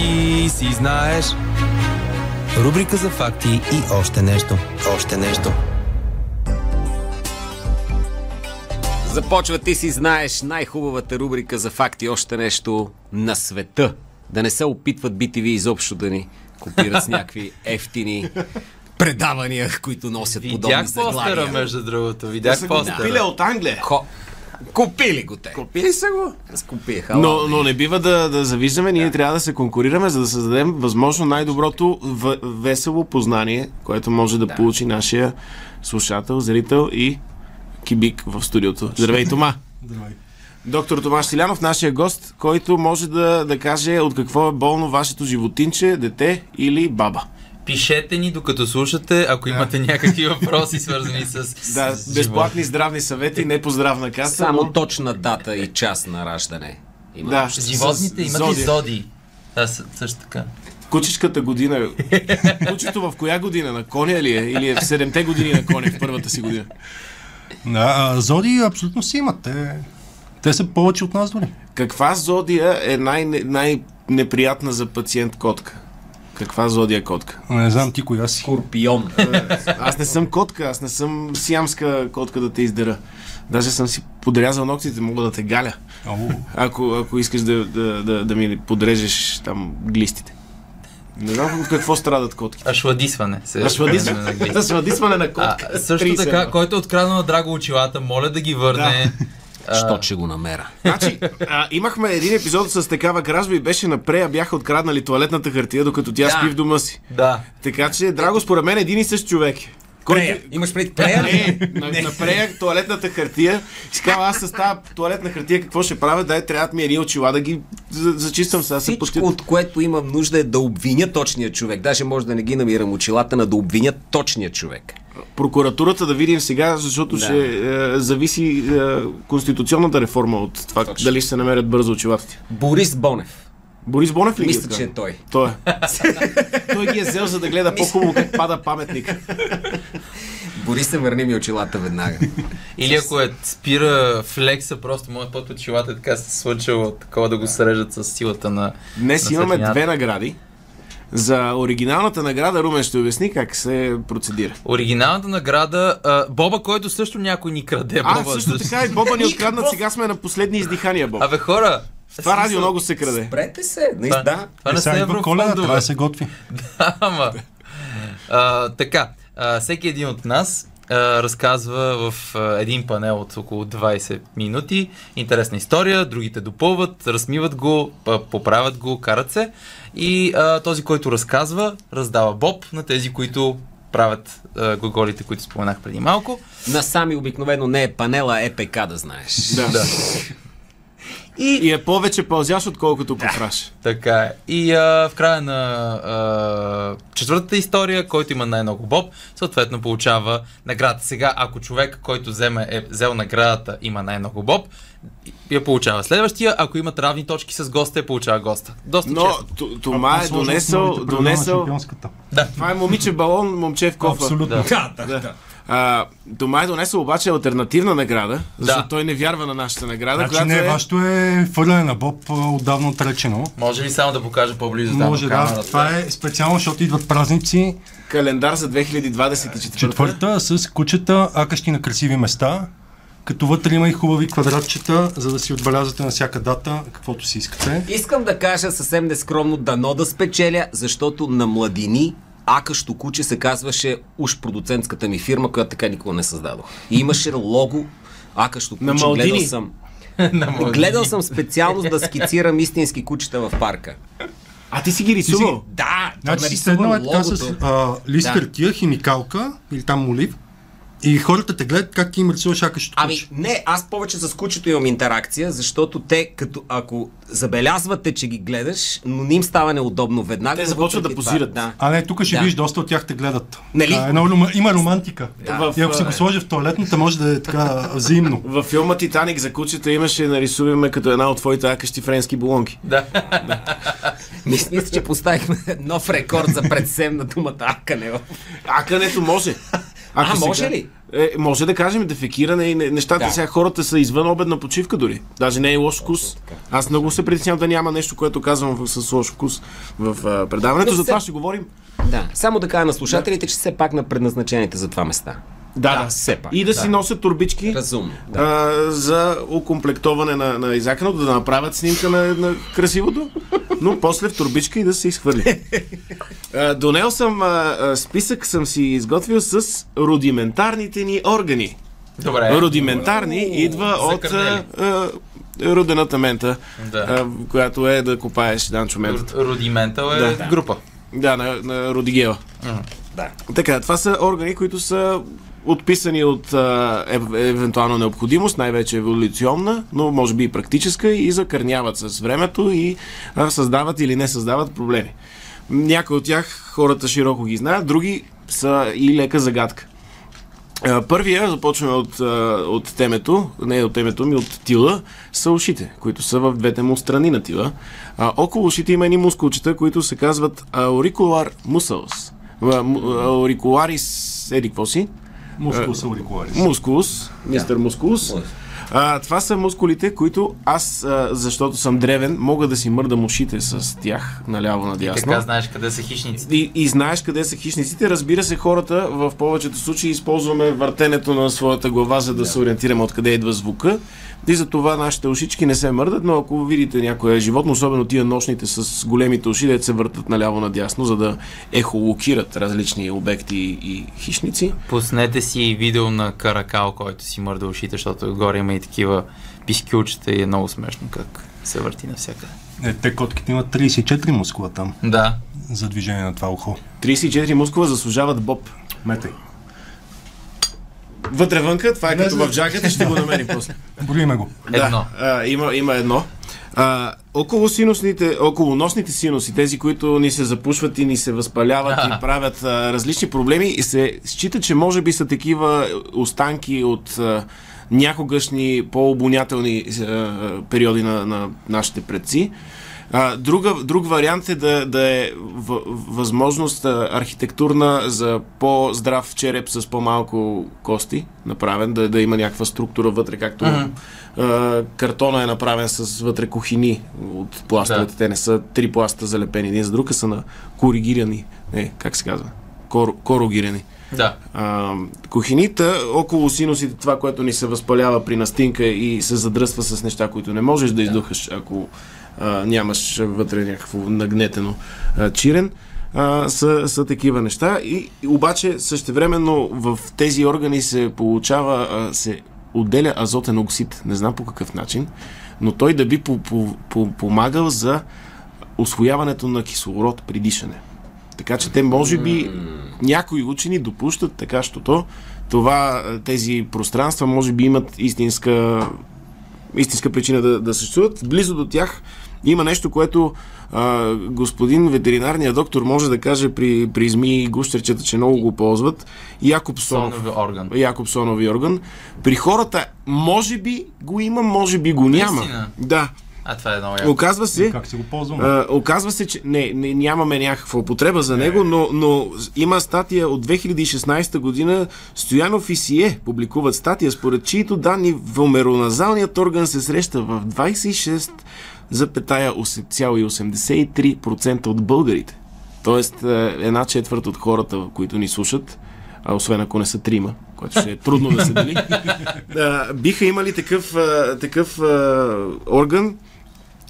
ти си знаеш. Рубрика за факти и още нещо. Още нещо. Започва ти си знаеш най-хубавата рубрика за факти още нещо на света. Да не се опитват BTV изобщо да ни копират с някакви ефтини предавания, които носят подобни Видях заглавия. постера, между другото. Видях го постера. купили от Англия. Хо... Купили го те. Купили са го. Скупиха. Но, но не бива да, да завиждаме, ние трябва да се конкурираме, за да създадем възможно най-доброто в, весело познание, което може да, получи нашия слушател, зрител и кибик в студиото. Здравей, Тома! Здравей. Доктор Томаш Силянов, нашия гост, който може да, да каже от какво е болно вашето животинче, дете или баба. Пишете ни докато слушате, ако имате някакви въпроси, свързани с Да, с безплатни здравни съвети, не по здравна каса. Само но... точна дата и час на раждане. Има. Да. Животните имат ли зодия. зоди? Да, съ- също така. Кучешката година. Кучето в коя година? На коня ли е? Или е в седемте години на коня в първата си година? Да, а, зоди абсолютно си имат. Те, те са повече от нас дори. Каква зодия е най- най-неприятна за пациент котка? Каква зодия котка? Не знам ти коя си. Скорпион. Аз не съм котка, аз не съм сиамска котка да те издера. Даже съм си подрязал ногтите, мога да те галя. Ау. Ако, ако искаш да, да, да, да ми подрежеш там глистите. Не знам от какво страдат котките. Ашладисване. се-. Да свадисване на котка. А, също 30 така, който е откраднал на Драго очилата, моля да ги върне. А, Що ще го намеря? Значи, а, имахме един епизод с такава кражба и беше на Прея, бяха откраднали туалетната хартия, докато тя Да. спи в дома си. Да. Така че, Драго, според мен един и същ човек. Прея. Имаш преди прея? Не, на, на Прея туалетната хартия. И си казва, аз с тази туалетна хартия какво ще правя? Дай, трябват ми едни очила да ги за- зачиствам сега. Се Всичко, от което имам нужда е да обвиня точния човек. Даже може да не ги намирам очилата, на да обвиня точния човек. Прокуратурата да видим сега, защото Да. ще е, зависи е, конституционната реформа от това Точно. дали ще се намерят бързо очилата ти. Борис Бонев. Борис Бонев ли Мисля, открадна? че е той. Той е. Той ги е взел, за да гледа по-хубаво как пада паметник. Борис се върни ми очилата веднага. Или ако е спира флекса, просто моят път очилата е така се случило такова да го срежат с силата на... Днес на имаме две награди. За оригиналната награда Румен ще обясни как се процедира. Оригиналната награда, а, Боба, който също някой ни краде. А, Боба, също така и Боба ни откраднат, сега сме на последни издихания, Боб. Абе хора, Това радио много се краде. Спрете се. Наистина. това, Да. това Е, не идва коледа, еврофондове. трябва да се готви. Ама. А, така, а, всеки един от нас а, разказва в а, един панел от около 20 минути интересна история, другите допълват, размиват го, поправят го, карат се и а, този, който разказва, раздава боб на тези, които правят а, глаголите, които споменах преди малко. Насами обикновено не е панела, а ЕПК, да знаеш. Да. Да. И е повече пълзяш, отколкото кофраш. Така е. И а, в края на а, четвъртата история, който има най-много боб, съответно получава наградата. Сега, ако човек, който вземе, е взел наградата, има най-много боб, я получава следващия. Ако имат равни точки с госта, я получава госта. Доста Но често. Тома е донесъл, донесъл... шампионската. Това е момиче балон, момче в кофа. Абсолютно. Да. Да, да, да. А, Тома е донесъл обаче альтернативна награда, защото Да. той не вярва на нашата награда, Значи която не, е... вашето е фърляне на Боб отдавна отречено. Може ли само да покажа по-близо Може да, камерата? това е специално, защото идват празници. календар за 2024. Четвърта с кучета, акащи на красиви места, като вътре има и хубави квадратчета, за да си отбелязвате на всяка дата, каквото си искате. Искам да кажа съвсем нескромно дано да спечеля, защото на младини Акащо куче се казваше уж продуцентската ми фирма, която така никога не създадох. И имаше лого Акащо куче. На Малдини? Гледал съм. На. Гледал съм специално да скицирам истински кучета в парка. А ти си ги рисувал? Да, Значи си нарисувам седнал е така с а, лист Да. хартия, химикалка или там молив и хората те гледат как ти им рисуваш акащото Ами, куче. не, аз повече с кучето имам интеракция, защото те, като ако забелязвате, че ги гледаш, но не им става неудобно веднага. Те започват да позират. Да. А не, тук ще Да. видиш, доста от тях те гледат. Нали? А, едно, има романтика. В, И ако а, го сложи в туалетната, може да е така взаимно. Във филма Титаник за кучета имаше нарисуваме като една от твоите акащи френски болонки. Да. Мисля, мисля, че поставихме нов рекорд за предсем на думата Акане. Акането може. А, Ако може сега- ли? Е, може да кажем дефекиране и не- нещата. Да. Сега хората са извън обедна почивка дори. Даже не е лош вкус. Аз много се притеснявам да няма нещо, което казвам с лош вкус в а, предаването. Но За това ще говорим. Да. Само да кажа на слушателите, че все пак на предназначените за това места. Да, Да, все пак, И да, си носят турбички. Разумно. Да. а, за окомплектоване на, на изаканото, да направят снимка на, на красивото, но после в турбичка и да се изхвърли. А, донел съм, а, а, списък съм си изготвил с рудиментарните ни органи. Добре. Рудиментарни идва от а, закърнели. родената мента, Да. а, която е да копаеш Данчо ментата. Рудиментал е Да. група. Да, на, на Родигела. Да. Така, това са органи, които са отписани от ев- евентуална необходимост, най-вече еволюционна, но може би и практическа и закърняват с времето и а, създават или не създават проблеми. Някои от тях хората широко ги знаят, други са и лека загадка. Първия, започваме от, от темето, не от темето ми, от тила, са ушите, които са в двете му страни на тила. А, около ушите има едни мускулчета, които се казват auricular muscles. А, му- Auricularis, еди какво си? Мускулус аурикуларис. Мускулус, мистер Мускулус. А, това са мускулите, които аз, а, защото съм древен, мога да си мърдам ушите с тях наляво надясно. Така знаеш къде са хищниците. И, и знаеш къде са хищниците. Разбира се, хората в повечето случаи използваме въртенето на своята глава, за да се ориентираме откъде идва звука. И за това нашите ушички не се мърдат, но ако видите някое животно, особено тия нощните с големите уши, де се въртат наляво надясно, за да ехолокират различни обекти и хищници. Пуснете си видео на Каракал, който си мърда ушите, защото отгоре има и такива пискюлчета и е много смешно как се върти навсякъде. Е, те котките имат 34 мускула там Да. за движение на това ухо. 34 мускула заслужават боб. Метай. Вътре вънка, това е като в джакета, ще го намерим после. Броиме го. Едно. Да, а, има, има едно. А, около синусните, около носните синуси, тези, които ни се запушват и ни се възпаляват и правят а, различни проблеми, и се счита, че може би са такива останки от а, някогашни по-обонятелни а, периоди на, на нашите предци. А, друга, друг вариант е да, да е възможност а, архитектурна за по-здрав череп с по-малко кости, направен, да, да има някаква структура вътре, както а, картона е направен с вътре кухини от пластовете. Да. Те не са три пласта залепени един за друг, а са на коригирани. Не, как се казва? Кор, корогирани. Да. А, кухините, около синусите, това, което ни се възпалява при настинка и се задръства с неща, които не можеш да издухаш, ако а, нямаш вътре някакво нагнетено а, чирен, а, са, са такива неща. И, и обаче същевременно в тези органи се получава, а, се отделя азотен оксид. Не знам по какъв начин, но той да би по, по, по, помагал за освояването на кислород при дишане. Така че те може би някои учени допущат така, щото това, е, тези пространства може би имат истинска, истинска причина да, да съществуват. Близо до тях има нещо, което а, господин ветеринарният доктор може да каже при, при змии и гущерчета, че много го ползват. Якобсонов. Сонови орган. Якобсонови орган. При хората може би го има, може би го няма. Наистина? Да. А, това е много яко. Оказва се, Как си го ползваме? а, оказва се, че не, не, нямаме някаква употреба за него, но, но има статия от 2016 година. Стоянов и Сие публикуват статия, според чието данни вомероназалният орган се среща в 26,83% от българите. Тоест е, една четвърт от хората, които ни слушат, а освен ако не са трима, което ще е трудно да се дели, биха имали такъв, а, такъв орган.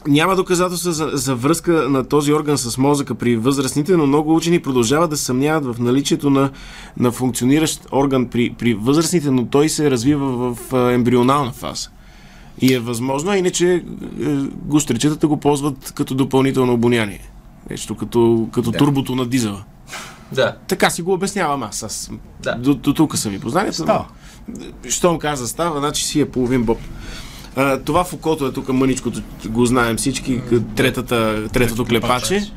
Няма доказателства за, за връзка на този орган с мозъка при възрастните, но много учени продължават да съмняват в наличието на, на функциониращ орган при, при възрастните, но той се развива в ембрионална фаза. И е възможно, а иначе е, го ползват като допълнително обоняние. Нещо като, като да. турбото на дизела. Да. Така си го обяснявам аз. аз Да. до, до тук са ми познанията. Става. Щом каза става, значи си е половин боб. А, това в окото е тук мъничкото, го знаем всички, третата, третото клепаче.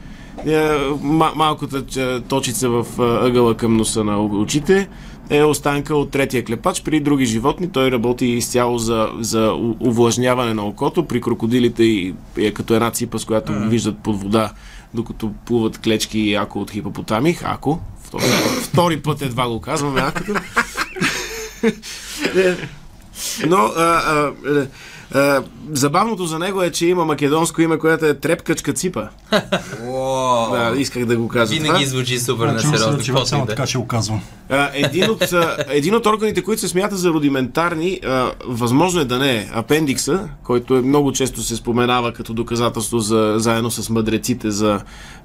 Е, ма- малката точица в ъгъла към носа на очите е останка от третия клепач. При други животни той работи изцяло за, за увлажняване на окото. При крокодилите и е като една ципа, с която виждат под вода, докато плуват клечки и ако от хипопотами. Ако. Втори, втори път едва го казваме, акото. Но а, а, а, а, забавното за него е, че има македонско име, което е Трепкачка Ципа. Да, исках да го кажа. това. Винаги звучи супер Значи мисля, несериозно. че само е. така ще го казвам. А, един, от, а, един от органите, които се смята за рудиментарни, а, възможно е да не е апендикса, който е много често се споменава като доказателство за, заедно с мъдреците за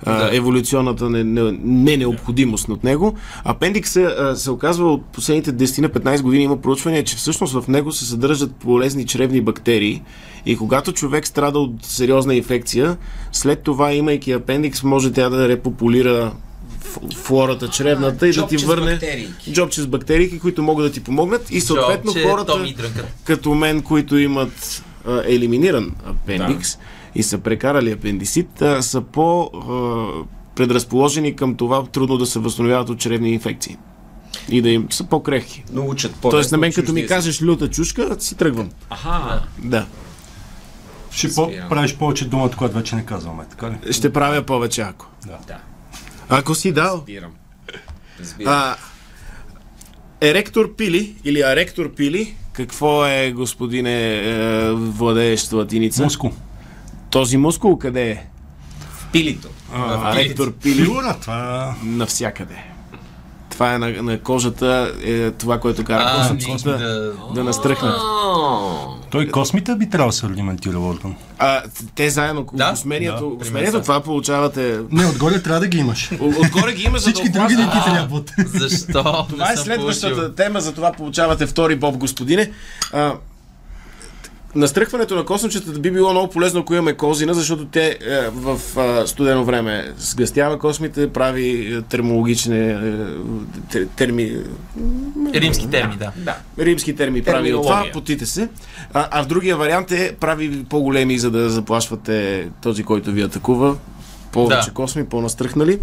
а, Да. еволюционната не, не, не необходимост от него. Апендикса се оказва от последните 10 на 15 години има проучвания, че всъщност в него се съдържат полезни чревни бактерии и когато човек страда от сериозна инфекция, след това, имайки апендикс, може тя да репопулира флората чревната и да ти джобче с върне бактерийки. джобче с бактерии, които могат да ти помогнат и съответно Джоб, че хората като мен, които имат а, елиминиран апендикс и са прекарали апендисит, а, са по а, предразположени към това трудно да се възстановяват от чревни инфекции. И да им са по-крехки. Но учат по Тоест на мен като ми кажеш люта чушка, си тръгвам. Аха, Да. Ще по- правиш повече думата, която вече не казваме, така ли? Ще правя повече ако. да, Ако си дал. разбирам. Разбирам. А, еректор пили или аректор пили, какво е, господине, е, владеещ латиница? Мускул. Този мускул къде е? Пилито. А, ректор пили Фигура, това... навсякъде. Това е на, на кожата, е това, което кара А, космите да, да... да настръхнат. Той космите би трябвало да се рудиментира орган. А, те заедно, Да, осмението, да, осмението пример са. това получавате... Не, отгоре трябва да ги имаш. Отгоре ги има, за Всички други не ти трябват. Защо? Това е следващата тема, за това получавате втори боб, господине. А, настръхването на космчетата би било много полезно, ако имаме козина, защото те е, в а, студено време сгъстява космите, прави е, термологични е, те- терми, Римски терми, да. Да. римски терми прави от това, потите се. А, а в другия вариант е прави по-големи, за да заплашвате този, който ви атакува. Повече Да. косми, по-настръхнали.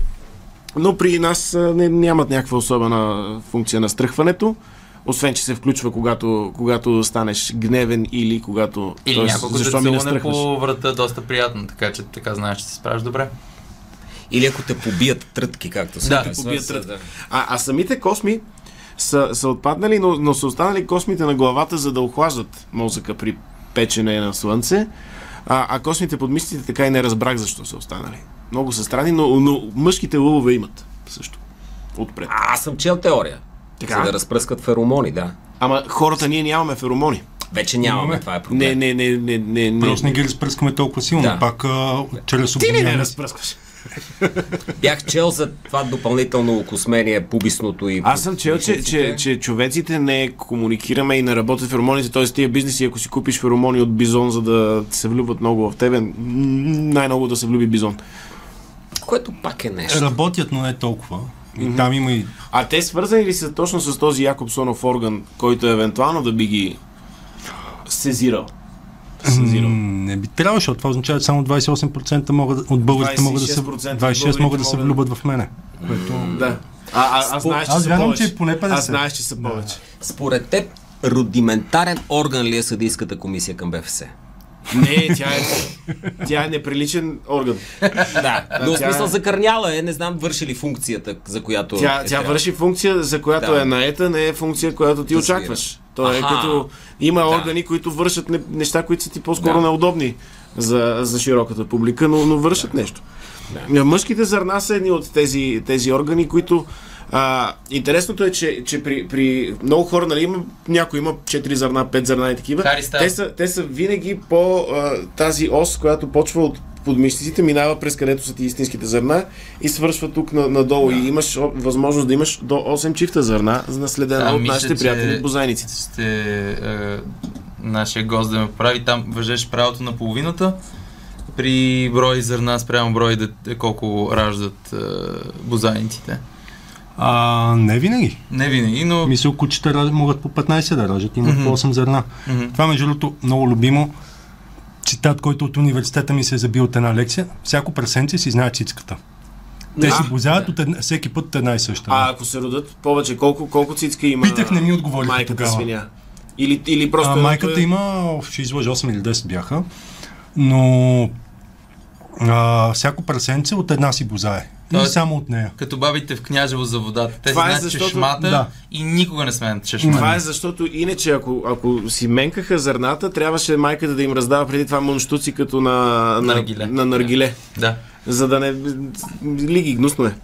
Но при нас не, нямат някаква особена функция на стръхването. Освен, че се включва, когато, когато станеш гневен или когато... Или тоест, няколко защо ми по врата доста приятно, така че така знаеш, че се справиш добре. Или ако те побият трътки, както се Да, казва. побият трътки. да. А, а самите косми са, са отпаднали, но, но са останали космите на главата, за да охлаждат мозъка при печене на слънце. А, а космите под мислите така и не разбрах защо са останали. Много са странни, но, но мъжките лъвове имат също. Отпред. А, Аз съм чел теория. Така? За да разпръскат феромони, да. Ама хората ние нямаме феромони. Вече нямаме, това е проблем. Не, не, не, не, не, не. Просто не ги разпръскаме толкова силно. Да. Пак а, чрез Ти ли не обоняние. разпръскваш? Бях чел за това допълнително окосмение, пубисното и... Аз съм чел, че, че, че човеците не комуникираме и не работят феромоните, т.е. тия бизнеси, ако си купиш феромони от бизон, за да се влюбват много в тебе, най-много да се влюби бизон. Което пак е нещо. Работят, но не толкова. И там има и... А те свързани ли са точно с този Якобсонов орган, който евентуално да би ги сезирал? Сезирал. Не би трябвало, защото това означава, че само 28% могат, от българите могат да се... 26% от 26 могат да се влюбят в мене. Което... Да. А, а, а знаеш, че Аз са вярвам, повече. че поне 50. Аз знаеш, че са повече. Според теб, рудиментарен орган ли е съдийската комисия към БФС? Не, тя е, тя е неприличен орган. Да, но в смисъл е- закърняла е, не знам върши ли функцията, за която Тя, е тя върши функция, за която Да. е наета, не е функция, която ти Разбира. очакваш. То е като... Има Да. органи, които вършат не- неща, които са ти по-скоро Да. неудобни за, за широката публика, но, но вършат нещо. Мъжките зърна са едни от тези, тези органи, които а, интересното е, че, че при, при много хора, нали, има, някой има 4 зърна, 5 зърна и такива. Те са, те са винаги по а, тази ос, която почва от подмишниците, минава през където са ти истинските зърна и свършва тук на, надолу. И имаш възможност да имаш до 8 чифта зърна, наследена А, от мисля, нашите че- приятели бозайниците. Ще е, нашия гост да ме прави. Там въжеш правото на половината. При брой зърна спрямо брой дете, колко раждат е, бозайниците. А, не винаги. Не винаги, но... Мисля, кучета могат по 15 да раждат, имат по 8 зърна. Мгм. Това, между другото, много любимо. Цитат, който от университета ми се е забил от една лекция. Всяко прасенце си знае цицката. Те си А, бозяват от една, всеки път една и съща. А ако се родят повече, колко, колко цицка има Питах, не ми отговориха майката тогава. свиня? Или, или просто... а, майката е- има, ще излъжа 8 или 10 бяха, но А, всяко прасенце от една си бозае. И Тоест- само от нея. Като бабите в княжево за водата. Те Това е знаят защото- чешмата Да. и никога не сменят чешмата. Това е защото иначе, ако, ако си менкаха зърната, трябваше майката да им раздава преди това мунштуци като на, на, Наргиле. на наргиле. Да. За да не... Лиги, гнусно е.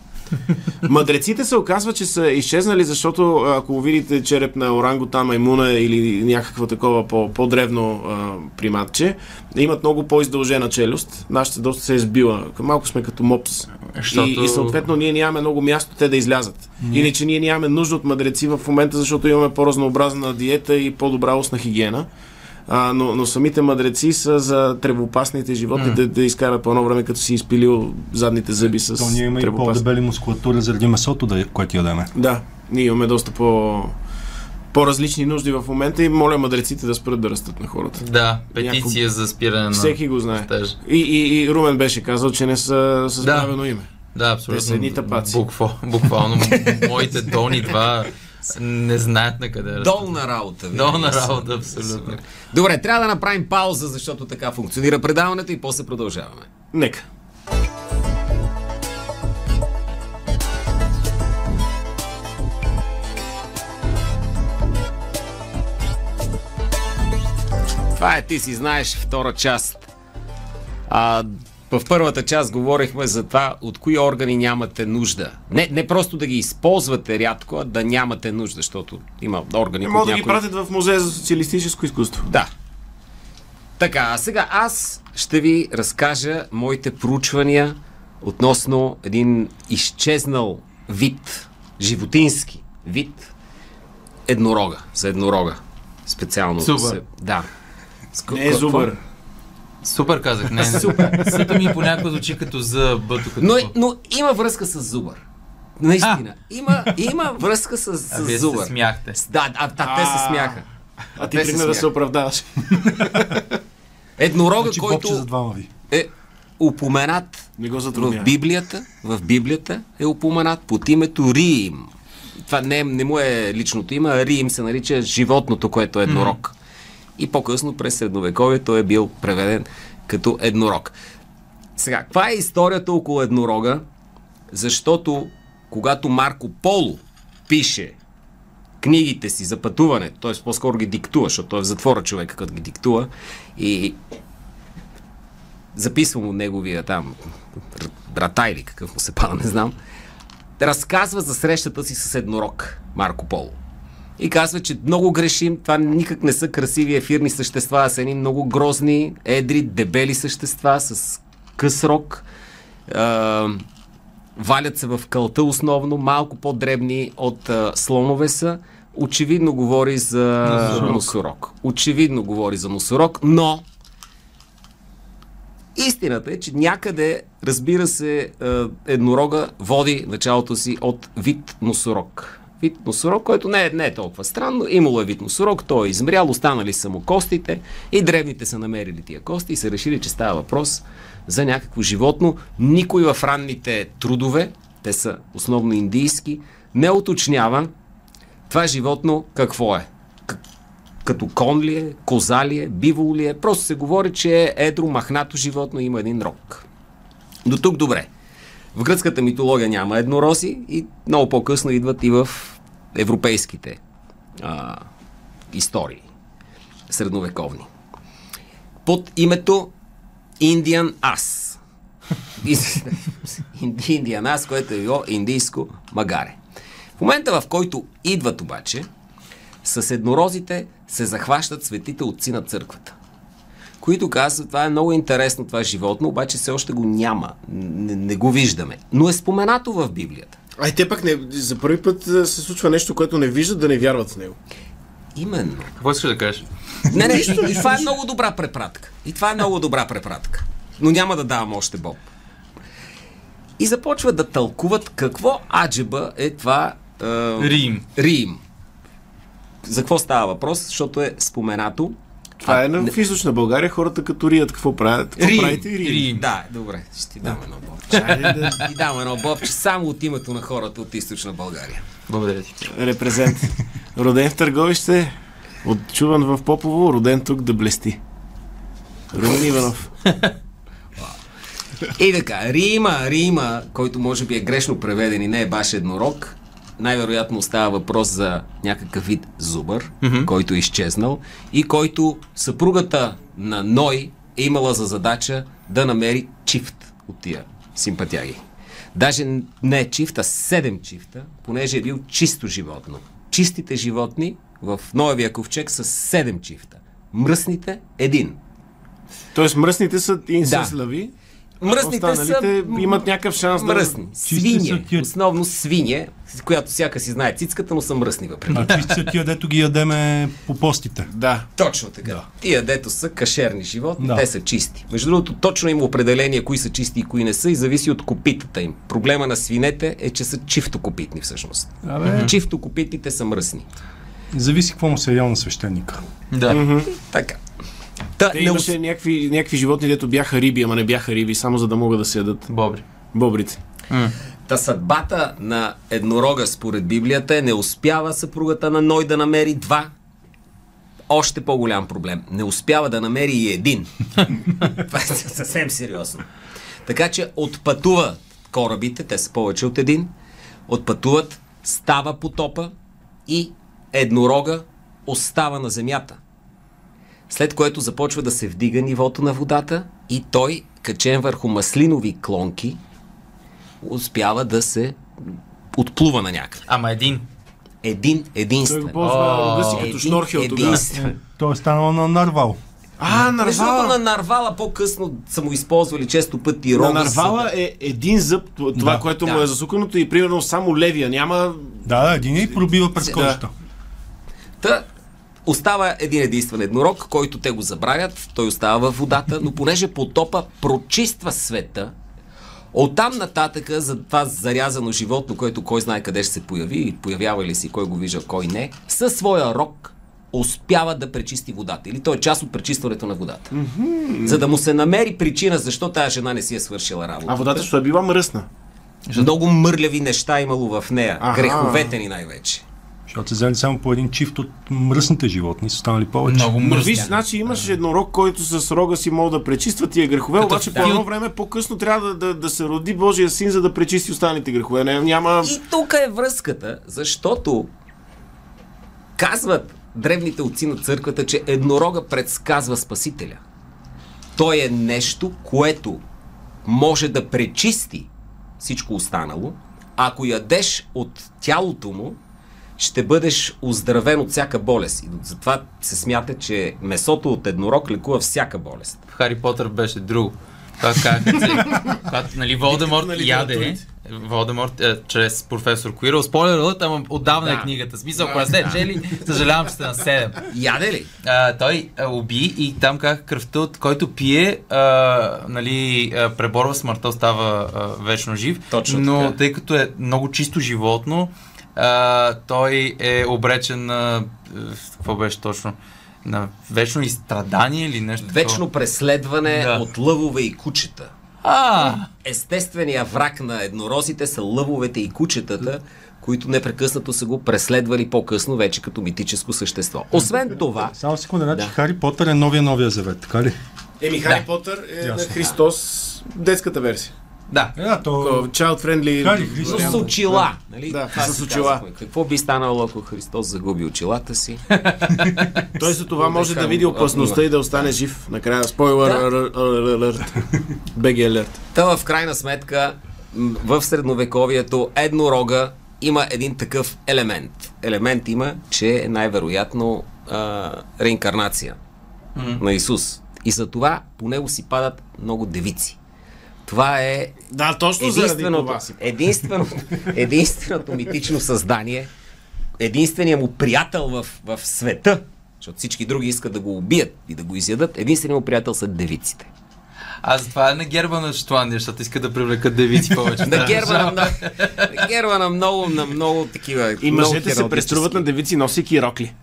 Мъдреците се оказва, че са изчезнали, защото ако видите череп на орангутан маймуна или някакво такова по, по-древно а, приматче, имат много по-издължена челюст. Нашата доста се е сбила. Малко сме като мопс. Защото- И, и съответно ние нямаме много място те да излязат. Иначе ние нямаме нужда от мъдреци в момента, защото имаме по-разнообразна диета и по-добра устна хигиена. А, но, но самите мъдреци са за тревопасните животни да, да изкарат по едно време, като си изпилил задните зъби с То ние има и по-дебели мускулатура заради месото, да, което ядеме. Да, ние имаме доста по по-различни нужди в момента и моля мъдреците да спрат да растат на хората. Да, петиция за спиране на... Всеки го знае. И, и, и Румен беше казал, че не са с Да. правилно име. Да, абсолютно. Те са едни тапаци. Буква, буквално. моите долни два не знаят на къде растат. Долна работа. винаги Долна работа, абсолютно. Добре, трябва да направим пауза, защото така функционира предаването и после продължаваме. Нека. Това е Ти си знаеш втора част. А, в първата част говорихме за това от кои органи нямате нужда. Не, не просто да ги използвате рядко, а да нямате нужда, защото има органи, Не които могат да ги пратят в музея за социалистическо изкуство. Да. Така, а сега аз ще ви разкажа моите проучвания относно един изчезнал вид, животински вид, еднорога, за еднорога. Специално. Супер. Се, да. С- Не е зубър. Супер казах, не. Супер. Съто ми понякога звучи като за бъто, като... Но, но има връзка с зубър. Наистина. Има, има връзка с, с А вие зубър. се смяхте. Да, а, а те се смяха. А ти Те се тръгна да се оправдаваш. Еднорога, Значи бобче за който двама ви. е упоменат Не го в. Библията, в Библията е упоменат под името Рим. Това не, не му е личното име, а Рим се нарича животното, което е еднорог. И по-късно през средновековието е бил преведен като еднорог. Сега, каква е историята около еднорога? Защото когато Марко Поло пише книгите си за пътуване, т.е. по-скоро ги диктува, защото той е в затвора човека, като ги диктува, и записвам от неговия там брата или какъв му се пада, не знам, разказва за срещата си с еднорог Марко Поло. И казва, че много грешим, това никак не са красиви ефирни същества, а са едни много грозни, едри, дебели същества с къс рог. А, валят се в кълта основно, малко по-дребни от а, слонове са. Очевидно говори за носорог. носорог. Очевидно говори за носорог, но Истината е, че някъде, разбира се, еднорога води началото си от вид носорог. Вид носорог, който не е, не е толкова странно. Имало е вид носорог, той е измрял, останали са му костите и древните са намерили тия кости и са решили, че става въпрос за някакво животно. Никой в ранните трудове, те са основно индийски, не уточнява това животно какво е като кон ли е, коза ли е, бивол ли е. Просто се говори, че е едро, махнато животно има един рог. До тук добре. В гръцката митология няма еднорози и много по-късно идват и в европейските а, истории, средновековни. Под името Индиан Ас. Индиан Ас, което е било индийско магаре. В момента, в който идват обаче, с еднорозите се захващат светите отци на църквата, които казват, това е много интересно, това животно, обаче все още го няма, не, не го виждаме, но е споменато в Библията. Ай, те пък не, за първи път се случва нещо, което не виждат, да не вярват в него. Именно. Какво искаш да кажеш? Не, не, и, и това е много добра препратка. И това е много добра препратка. Но няма да давам още Боб. И започват да тълкуват какво аджеба е това е, Рим. Рим. За какво става въпрос? Защото е споменато. Това А, е на, не- в източна България, хората като рият, какво правят? Какво Рим. правите? Рим. Рим. Да, добре. Ще ти дам едно бобче. Да Ти дам едно бобче само от името на хората от източна България. Благодаря ти. репрезент. Роден в Търговище, отчуван в Попово, роден тук да блести. Румен Иванов. И така, Рима, Рима, който може би е грешно преведен и не е баш еднорог, най-вероятно става въпрос за някакъв вид зубър, mm-hmm. който е изчезнал и който съпругата на Ной е имала за задача да намери чифт от тия симпатяги. Даже не е чифт, а седем чифта, понеже е бил чисто животно. Чистите животни в Ноевия ковчег са седем чифта. Мръсните – един. Тоест мръсните са Да. Мръсните са имат някакъв шанс да... мръсни. Тия- Основно свине, с която всяка си знае цицката, но са мръсни въпреки. А чисти са тия, дето ги ядеме по постите. Да. Точно така. Да. Тия дето са кашерни животни, Да. те са чисти. Между другото, точно има определение кои са чисти и кои не са и зависи от копитата им. Проблема на свинете е, че са чифтокопитни всъщност. Абе, Чифтокопитните са мръсни. зависи какво му се е ял на свещеника. Да. Така. Та, Те не имаше някакви, някакви животни, дето бяха риби, ама не бяха риби, само за да могат да се ядат Бобри. бобрите. Та съдбата на еднорога според Библията е не успява съпругата на Ной да намери два. Още по-голям проблем. Не успява да намери и един. Това е съвсем сериозно. Така че отпътува корабите, те са повече от един, отпътуват, става потопа и еднорога остава на земята. След което започва да се вдига нивото на водата и той, качен върху маслинови клонки, успява да се отплува на някъде. Ама един. Един, Той единствен. го ползва рода си като шнорхел тогава. Той е станал на нарвал. А, Между другото, на нарвала! Нарвала по-късно са му използвали често пъти На рога. нарвала за да- е един зъб, това, Да. което Да. му е засуканото и примерно само левия. Няма... Да, да, един и пробива през Да. кожата. Та, остава един единствен еднорог, който те го забравят, той остава в водата, но понеже потопа прочиства света, оттам нататъка за това зарязано животно, което кой знае къде ще се появи, появява ли си, кой го вижда, кой не, със своя рог успява да пречисти водата. Или той е част от пречистването на водата. За да му се намери причина защо тази жена не си е свършила работа. А водата ще е била мръсна. Много мърляви неща е имало в нея. Аха. Греховете ни най-вече. Защото се взели само по един чифт от мръсните животни, са останали повече. Много Но мръсни. виж, значи имаш еднорог, който с рога си мога да пречиства тия грехове, Като обаче в- по едно време по-късно трябва да, да, да се роди Божия син, за да пречисти останалите грехове. Не, няма... И тук е връзката, защото казват древните отци на църквата, че еднорога предсказва Спасителя. Той е нещо, което може да пречисти всичко останало. Ако ядеш от тялото му, ще бъдеш оздравен от всяка болест. И затова се смята, че месото от еднорог лекува всяка болест. В Хари Потър беше друго. Това казаха, когато нали, Волдеморт яде. Волдеморт е, чрез професор Куиръл, спойлер алърт, ама отдавна Да. е книгата. Смисъл, ако не сте чели, съжалявам, че сте на 7. Яде ли? А, той а, уби и там как кръвта, от който пие, а, нали, а, преборва смъртта, става а, вечно жив. Точно но така. тъй като е много чисто животно, а, той е обречен на... е, Какво беше точно? На вечно изстрадание или нещо Вечно такова? преследване Да. от лъвове и кучета. А, Естественият враг на еднорозите са лъвовете и кучетата, които непрекъснато са го преследвали по-късно вече като митическо същество. Освен това, Само секунда, значи Да. Хари Потър е новия новия завет, така ли? Еми, Хари Потър е на Ясно. Христос детската версия. Да. Е, да, то... Child friendly. Хари с очила. Нали? Да, Това с очила. казахме. Какво би станало, ако Христос загуби очилата си? Той за това може да види опасността и да остане жив. Накрая, спойлер алерт. БГ алерт. Та в крайна сметка, в средновековието еднорога има един такъв елемент. Елемент има, че е най-вероятно а, реинкарнация на Исус. И за това по него си падат много девици. Това е Да, точно единственото, това си. единственото, единственото митично създание, единственият му приятел в, в света, защото всички други искат да го убият и да го изядат, единственият му приятел са девиците. А затова е на герба на Шотландия, защото иска да привлекат девици повече. На герба на, на, на герба на много, на много такива. И мъжете се преструват на девици, носейки рокли.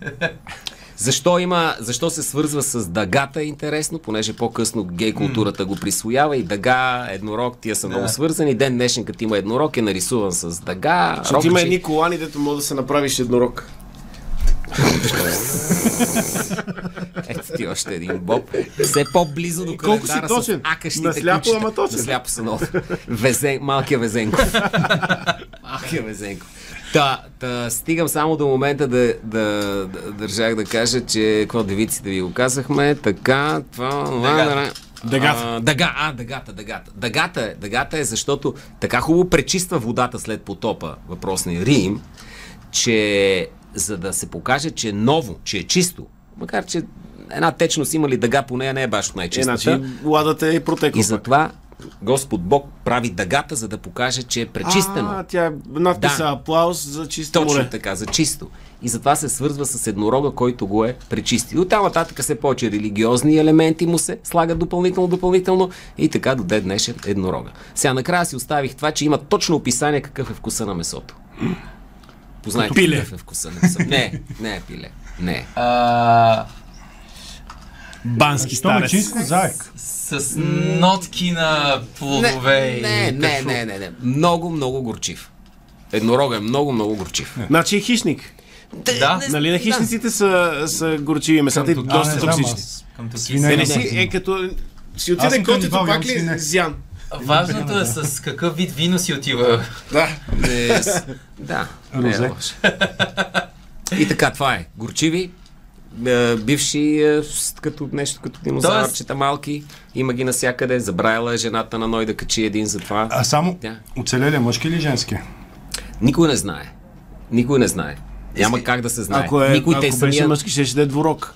Защо има, защо се свързва с дъгата е интересно, понеже по-късно гей културата го присвоява и дъга, еднорог, тия са много свързани. Ден днешен, като има еднорог, е нарисуван с дъга. Защото има едни колани, дето може да се направиш еднорог. Ето ти още един боб. Все по-близо до колко си точен? с акащите Насляпо, кучета. ама точен. Насляпо са много. Везен, малкия Везенков. малкия Везенков. Та, та, стигам само до момента да, да, да държах да кажа, че какво девиците ви го казахме, така, това... Дъгата. Дъгата. А, дъга, а, дъгата, дъгата. Дъгата е, дъгата е, защото така хубаво пречиства водата след потопа, въпросния Рим, че за да се покаже, че е ново, че е чисто, макар че една течност има ли дъга по нея не е баш Е, най-чистата. значи, ладата е протекла. и затова Господ Бог прави дъгата, за да покаже, че е пречистено. А, тя надписа Да. аплауз за чисто Точно море. така, за чисто. И затова се свързва с еднорога, който го е пречистил. Оттам нататък все повече религиозни елементи му се слагат допълнително, допълнително и така до ден днешен еднорога. Сега накрая си оставих това, че има точно описание какъв е вкуса на месото. Познайте Пиле. какъв е вкуса на месото. Не, не е пиле. Не. А, Бански старец. заек? с нотки на плодове и не, не, кафу. не, не, не. Много, много горчив. Еднорога е много, много горчив. Значи е хищник. Да. Нали на хищниците са, са горчиви месата и доста не токсични. Е, не не си, е като... Си отиде котето, пак ли зян? Важното е с какъв вид вино си отива. Да. Не, с- да. не е Розе. И така, това е. Горчиви, е, бивши е, като нещо като динозавърчета малки. Има ги навсякъде. Забравила е жената на Ной да качи един за това. А само Да. оцелелия мъжки или женски? Никой не знае. Никой не знае. Няма как да се знае. Ако, е, Никой ако те беше самия... мъжки, ще ще е дворок.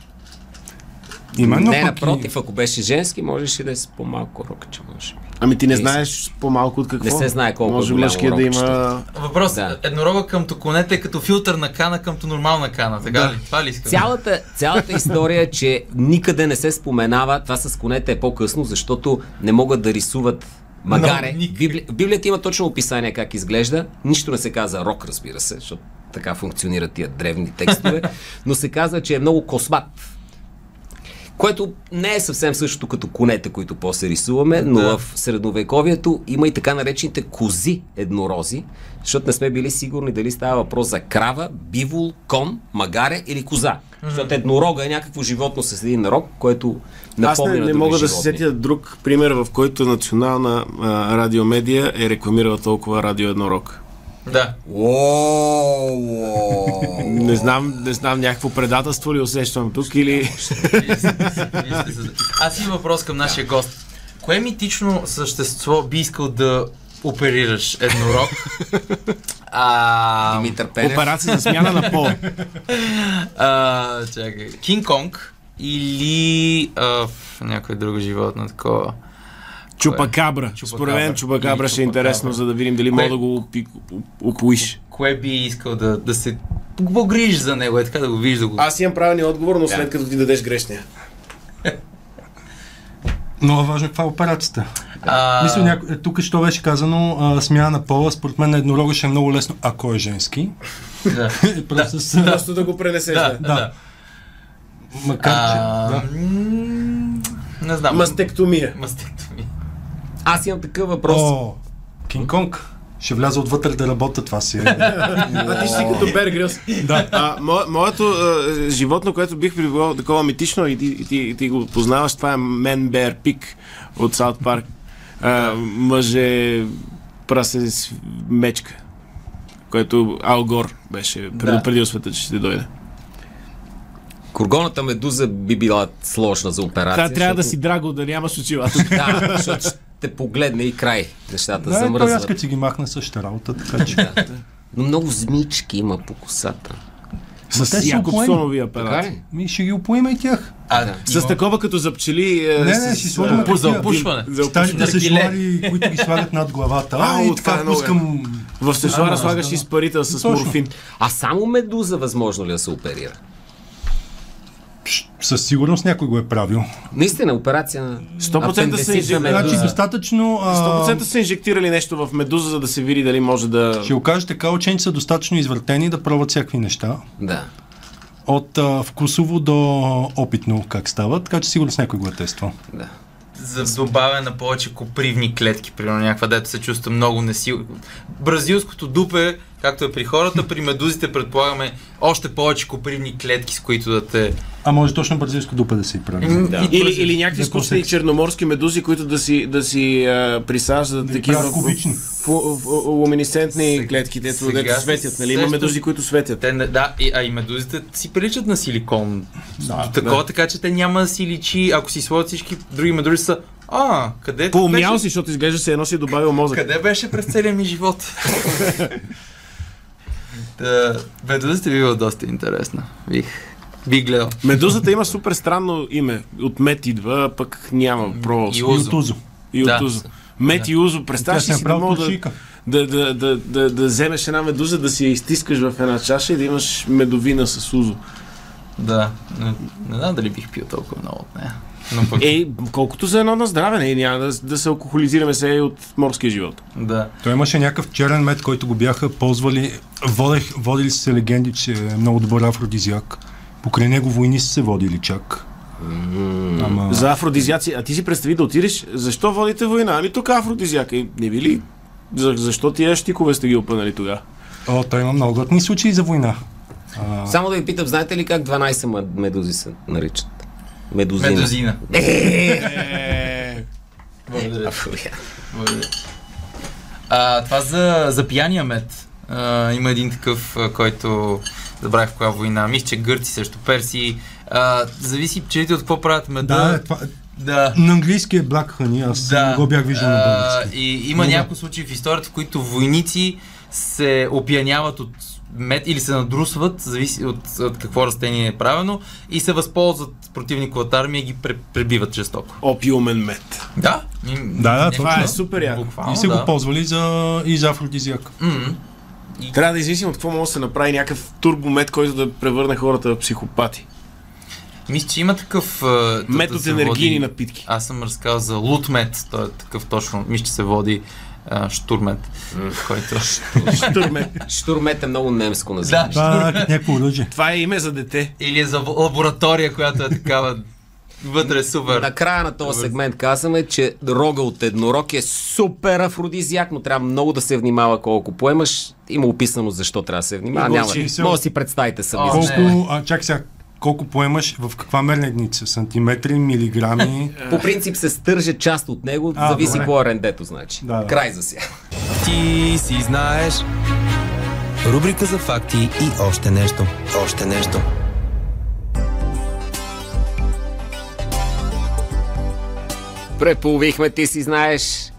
Именно Не, пък напротив, ако беше женски, можеше да е с по-малко рокче, може. би. Ами ти не Е, знаеш по-малко от какво. Не се знае колко Може е голямо млечкия да има... Въпрос. Да. Еднорога към конете е като филтър на кана към нормална кана. Така ли? Това ли искам? Цялата, цялата история е, че никъде не се споменава, това с конете е по-късно, защото не могат да рисуват магаре. Никак. Библи... Библията има точно описание как изглежда. Нищо не се каза рок, разбира се, защото така функционират тия древни текстове, но се казва, че е много космат. Което не е съвсем същото като конете, които после рисуваме, но Да. в средновековието има и така наречените кози еднорози, защото не сме били сигурни дали става въпрос за крава, бивол, кон, магаре или коза. Защото еднорога е някакво животно с един рог, което Аз напомня не, на не други мога да се животни. сетя друг пример, в който национална а, радиомедия е рекламирала толкова радио еднорог. Да. Не знам, не знам някакво предателство ли усещам тук или... Аз имам въпрос към нашия гост. Кое митично същество би искал да оперираш еднорог? А, Димитър Пенев. Операция за смяна на пол. а, чакай. Кинг Конг или а, в някое друго животно такова? Чупакабра. Чупакабра. Според мен чупакабра ще е интересно, за да видим дали Кое- мога да го опоиш. Кое би искал да, да се погрижиш за него, е така да го видиш, да го... Аз имам правилния отговор, но след като ти дадеш грешния. Много е важно каква е операцията. А, Мисля, няко... е, тук що беше казано а, смяна на пола, според мен на еднорога ще е много лесно, ако е женски. да. Е, Просто с... Просто да го пренесеш. да, Да. да. да. Макар, че... А, Да. м, Не знам. Мастектомия. Мастектомия. Аз имам такъв въпрос. О, Кинг Конг. Ще вляза отвътре да работя това си. А ти си като Бер Грилс. да. А, мо, моето а, животно, което бих прибрал такова митично и ти, и ти, и ти го познаваш, това е Мен Бер Пик от Саут Парк. А, мъже прасе с мечка, което Ал Гор беше предупредил света, че ще дойде. Кургоната медуза би била сложна за операция. Та, трябва да защото- си драго, да нямаш очила. Да, защото ще погледне и край. Нещата Да, той аз замръзват. като си ги махна същата работа, така че... Но много змички има по косата. Те С са Якобсонови ли? Ми ще ги опоиме и тях. А, С има- такова като за пчели. е, Не, не, с- ще с, сложим а, Пу- за опушване. за опушване. сешуари, които ги слагат над главата. А, Ау, и това така е пускам... В сешуара Да, слагаш да. изпарител с морфин. А само медуза възможно ли да се оперира? Със сигурност някой го е правил. Наистина, операция на 100% са инжектирали. Значи достатъчно... а, 100% са инжектирали нещо в медуза, за да се види дали може да... Ще го кажа така, ученици са достатъчно извъртени да пробват всякакви неща. Да. От а, вкусово до опитно как става, така че сигурно с някой го е тествал. да. за добавяне на повече копривни клетки, примерно някаква, дето се чувства много несил. Бразилското дупе както е при хората, при медузите предполагаме още повече копривни клетки, с които да те... А може точно бразилско дупе да се и прави. Да. Или, или някакви Да, изкуствени черноморски медузи, които да си, да си а, присаждат Да такива кубични. луминесцентни Сега- клетки, дето, сега дето се светят. Нали? Има медузи, които светят. Те, да, и, а и медузите си приличат на силикон. Да, Такова, така че те няма да си личи, ако си сложат всички други медузи са а, къде Поумнял беше, си, защото изглежда се едно си е добавил мозък. къде беше през целия ми живот? Та, медузите би било доста интересна. Бих, бих гледал. Медузата има супер странно име. От мет идва, а пък няма. Пробвал И от Узо. И Да. от Узо. Мет и Узо. Представяш ли си да мога да, да, да, да, да, да вземеш една медуза, да си я изтискаш в една чаша и да имаш медовина с Узо. Да, не, не знам дали бих пил толкова много от нея. Но пък, Ей, колкото за едно на здраве, не, няма да, да се алкохолизираме се от морския живот. да. Той имаше някакъв черен мед, който го бяха ползвали. Водех, водили се легенди, че е много добър афродизиак. Покрай него войни са се водили чак. Ама... За афродизиаци. А ти си представи да отидеш, защо водите война? Ами тук афродизиака. И Не би ли? За, защо тия щикове сте ги опънали тогава? О, той има много готни случаи за война. Само да ви питам, знаете ли как 12 ма- медузи се наричат? Медузина. Медузина. Е, Благодаря. Благодаря. А, това за, за пияния мед. А, има един такъв, който забравих в коя война. Мисля, че гърци срещу перси. А, зависи пчелите от какво правят меда. Да, това, да. на английски е Black Honey, аз Да. не го бях виждал на А, български. И има Но да. някои случаи в историята, в които войници се опияняват от мед или се надрусват, зависи от, от какво растение е правено, и се възползват противниковата армия и ги пре, пребиват жестоко. опиумен мед. Да, ми, Да, да, това е супер яко. И се да. го ползвали за, и за афродизиак. М, Трябва да измислим от какво може да се направи някакъв турбомет, който да превърне хората в психопати. Мисля, че има такъв... а, Мет да от енергийни води- напитки. Аз съм разказал за лутмет, той е такъв точно, мисля, че се води а, штурмет, който... Штурмет. Штурмет е много немско название. да, Това е някакво оръжие. Това е име за дете. или е за лаборатория, която е такава вътре супер. Накрая на този сегмент казваме, че рога от еднорог е супер афродизиак, но трябва много да се внимава колко поемаш. Има описано защо трябва да се внимава. Няма. Може да си представите сами. Колко, а, чак сега, колко поемаш, в каква мерна единица? Сантиметри, милиграми? По принцип се стърже част от него, А, зависи какво е рендето, значи. Да, да. Край за сега. Ти си знаеш. Рубрика за факти и още нещо. Още нещо. Преполовихме, ти си знаеш.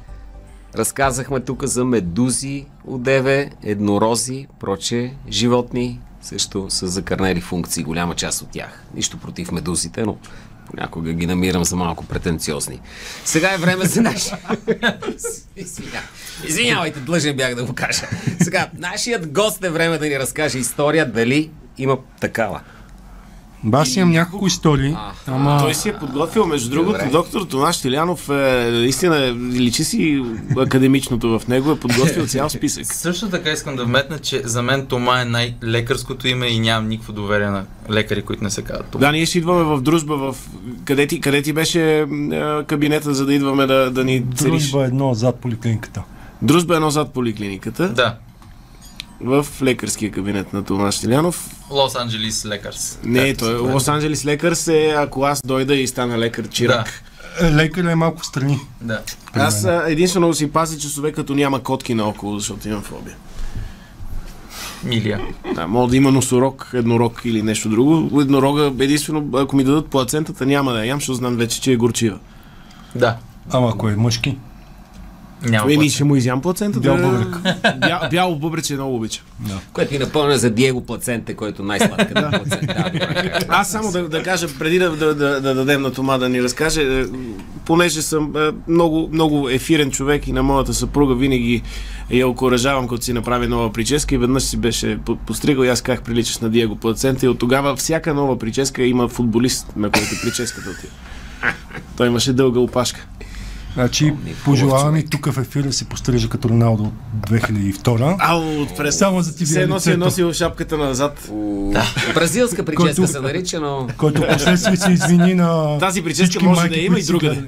Разказахме тук за медузи от деве, еднорози, проче животни, също с закърнели функции, голяма част от тях. Нищо против медузите, но понякога ги намирам за малко претенциозни. Сега е време за наш... Извиня... Извинявайте, длъжен бях да го кажа. Сега, нашият гост е време да ни разкаже история, дали има такава. Ба, аз имам няколко истории, ама... Той си е подготвил, между другото, Добре. доктор Томаш Тилянов е, наистина личи си академичното в него, е подготвил цял списък. Също така искам да вметна, че за мен Тома е най-лекарското име и нямам никакво доверие на лекари, които не се казват Тома. Да, ние ще идваме в дружба, в... Къде, ти, къде ти беше е, кабинета, за да идваме да, да ни? Дружба едно зад поликлиниката. Дружба е едно зад поликлиниката, Да. В лекарския кабинет на Томаш Тилянов. Лос Анджелис лекарс. Не, той е. Лос Анджелис лекар се, ако аз дойда и стана лекар чирак. Да. Е, Лекаря е малко страни. Да. Аз единствено си пазя часове, като няма котки наоколо, защото имам фобия. Милия. Да, мога да има носорог, еднорог или нещо друго. Еднорога, единствено, ако ми дадат плацентата, няма да я ям, защото знам вече, че е горчива. Да. Ама ако е мъжки. Няма Еми, ще му изям плацентата. Бял бъбрек. Бял, бяло бъбрече много обичам. Което и напълня за Диего Плаценте, който е плацента. Да, добре. Аз само да, да кажа, преди да, да, да, да дадем на Тома да ни разкаже, е, понеже съм е, много, много ефирен човек и на моята съпруга винаги я окоръжавам, като си направи нова прическа и веднъж си беше по- постригал и аз как приличаш на Диего Плацента и от тогава всяка нова прическа има футболист, на който прическата отива. Той имаше дълга опашка. Значи, пожелавам и тук в ефира се пострижа като Роналдо от 2002. Ау, отпред. Само за ти Все едно си е носил шапката назад. Бразилска прическа Който- се нарича, но... който последствие се извини на Тази прическа може майки, да има и гледали.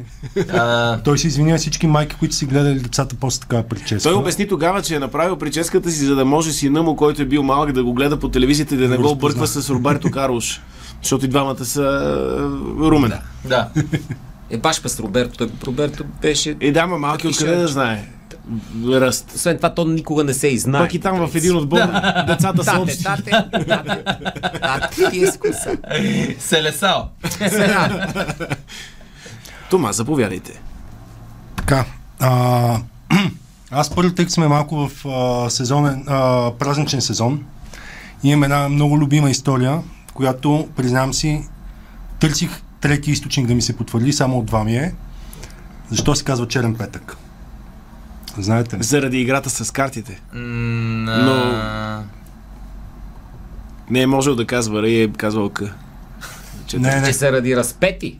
А, Той се извини на всички майки, които си гледали децата после такава прическа. Той обясни тогава, че е направил прическата си, за да може сина му, който е бил малък, да го гледа по телевизията и да не го обърква с Роберто Карлош. Защото и двамата са е, румен. да. Е, баш пес Роберто. Той, Роберто беше... И да, ма малки откъде да знае. Ръст. Освен това, то никога не се и знае. Пак и там в един отбор децата са общи. тате, тате, тате, ти е. Селесао. Тома, заповядайте. Така. А, аз първо, тъй като сме малко в а, сезонен, а, празничен сезон, имам една много любима история, която, признавам си, търсих трети източник да ми се потвърди, само от два ми е. Защо се казва черен петък? Знаете ли? Заради играта с картите. Но- Не е можел да казва и е казвал К. Че Не, Че не, се ради разпети.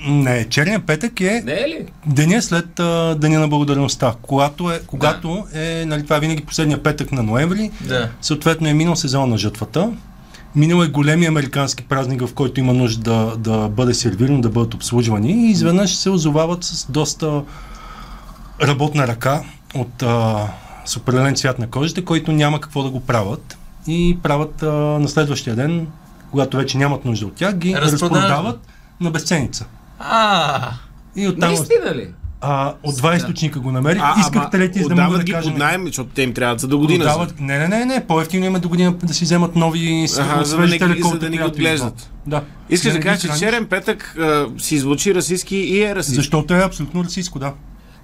не. Черният петък е Не е ли? деня след а, Деня на благодарността, когато е, когато е нали, това е винаги последния петък на ноември, да. Съответно е минал сезон на жътвата. Минал е големи американски празник, в който има нужда да, да бъде сервирано, да бъдат обслужвани и изведнъж се озовават с доста работна ръка от а, с определен цвят на кожите, който няма какво да го правят и правят а, на следващия ден, когато вече нямат нужда от тях, ги разпродават на безценица. А, И оттам, Наистина ли? А, от два източника го намерих. Исках ама трети, за да мога отдават да ги кажа. под найем, защото те им трябват за до година. Продават... Не, не, не, не, по-ефтино има до година да си вземат нови Аха, за да не за да не ги отглеждат. Да. Искаш да кажеш, ги че черен петък а, си звучи расистски и е расистски. Защото е абсолютно расистско, да.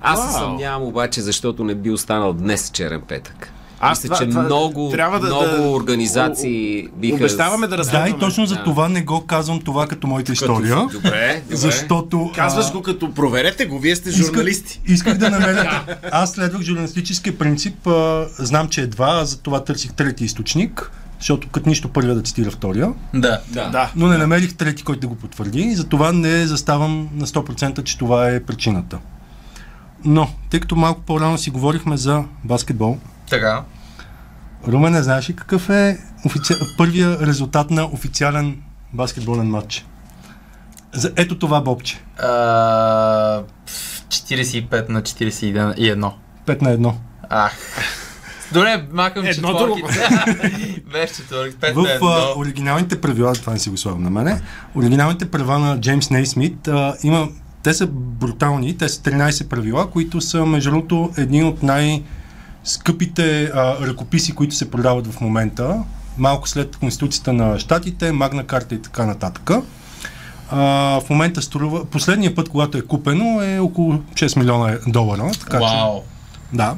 Аз се съмнявам обаче, защото не би останал днес черен петък. Аз Мисля, че това- много, трябва да- много да- организации биха... Обещаваме да Да, разследваме. и точно за Да. това не го казвам това като моята история, Добре, добре. защото... Казваш го като проверете го, вие сте исках- журналисти. Исках да намеря. Аз следвах журналистическия принцип. А, знам, че е два, а за това търсих трети източник, защото като нищо първия да цитира втория. да. Да. Да. Но не намерих трети, който да го потвърди и затова не заставам на 100% че това е причината. Но, тъй като малко по-рано си говорихме за баскетбол, Така. Румен, не знаеш ли какъв е офици... първия резултат на официален баскетболен матч? За ето това бобче. А, 45 на 41. 5 на 1. Ах. Добре, макам Едното го- четворките. Беше четворки. 5 на В а, 1. оригиналните правила, това не си го слагам на мене, оригиналните права на Джеймс Нейсмит а, има, те са брутални, те са 13 правила, които са между другото едни от най- скъпите а, ръкописи, които се продават в момента, малко след Конституцията на Штатите, Магна карта и така нататък. А, в момента струва, последния път, когато е купено, е около 6 милиона долара. Така че, Вау. да.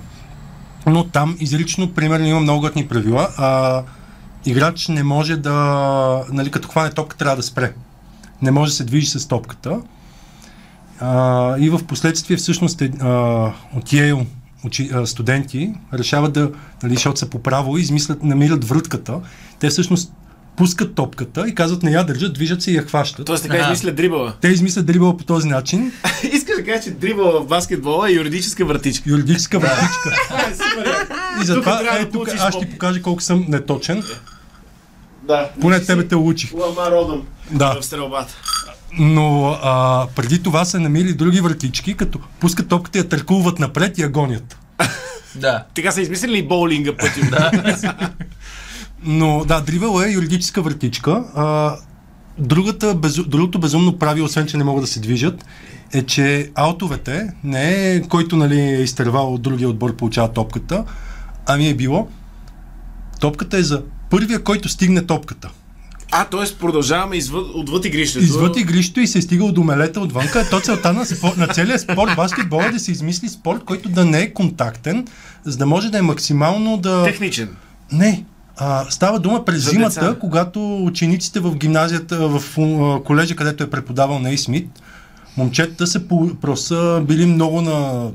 Но там изрично, примерно, има много готни правила. А, играч не може да... Нали, като хване топка, трябва да спре. Не може да се движи с топката. А, и в последствие, всъщност, е, а, от Йейл учи, а, студенти решават да, нали, защото са по право, измислят, намират врътката. Те всъщност пускат топката и казват не я държат, движат се и я хващат. Тоест така Аха. измисля дрибъла. Те измислят дрибъл по този начин. Искаш да кажеш, че дрибъла в баскетбола е юридическа вратичка. Юридическа вратичка. И затова да е, тук аз ще ти по- покажа колко съм неточен. Да. Поне тебе те учих. Ламар Одъм Да. в стрелбата. Но а, преди това са намили други вратички, като пускат топката, я търкулват напред и я гонят. Да. Така са измислили и боулинга пъти. Да. Но да, дрибъл е юридическа вратичка. А, другата, безу, другото безумно правило, освен че не могат да се движат, е, че аутовете не е който нали, е изтървал от другия отбор получава топката, ами е било топката е за първия, който стигне топката. А, т.е. продължаваме извъд, отвъд игрището. Извъд игрището и се е стигал до мелета отвънка. То целта на, спор, на целия спорт, баскетбол е да се измисли спорт, който да не е контактен, за да може да е максимално да... Техничен. Не. А, става дума през За зимата, деца. когато учениците в гимназията, в колежа, където е преподавал Ней Смит, момчетата са са били много на,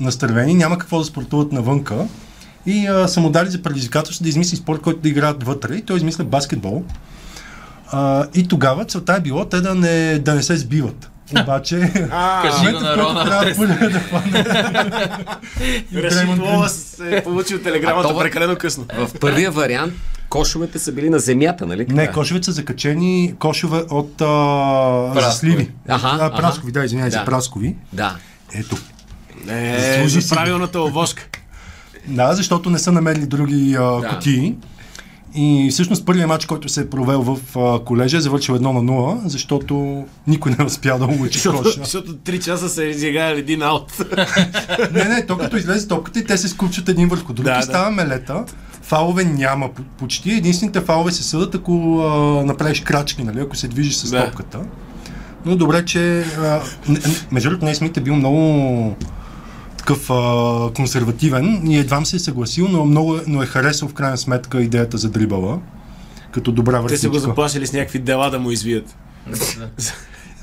настървени, няма какво да спортуват навънка. И а, са му дали за предизвикателство да измисли спорт, който да играят вътре. И той измисля баскетбол. А, и тогава целта е било те да не, да не се сбиват. Обаче, Кажи го на Рона. трябва първо да хване. Реши. Лоас е получил телеграмата прекалено късно. В първия вариант кошовете са били на земята, нали? Не, кошовете са закачени кошове от а, Праскови. засливи. Аха, праскови, да, извинявай Да. се, праскови. Да. Ето. Е, Служи правилната овошка. Да, защото не са намерили други а, Да. кутии. И всъщност първият матч, който се е провел в а, колежа, е завършил 1 на 0, защото никой не е успял да улучи коша. защото 3 часа са изиграли един аут. Не, не, то като излезе топката и те се скупчат един върху друг Да, и да. става мелета. Фалове няма по- почти. Единствените фалове се съдат, ако а, направиш крачки, нали, ако се движиш с Да. топката. Но добре, че а, не- не- между другото Нейсмит е бил много такъв а, консервативен и едвам се е съгласил, но, много, е- но е харесал в крайна сметка идеята за дрибала. Като добра Те са го въртичка. заплашили с някакви дела да му извият.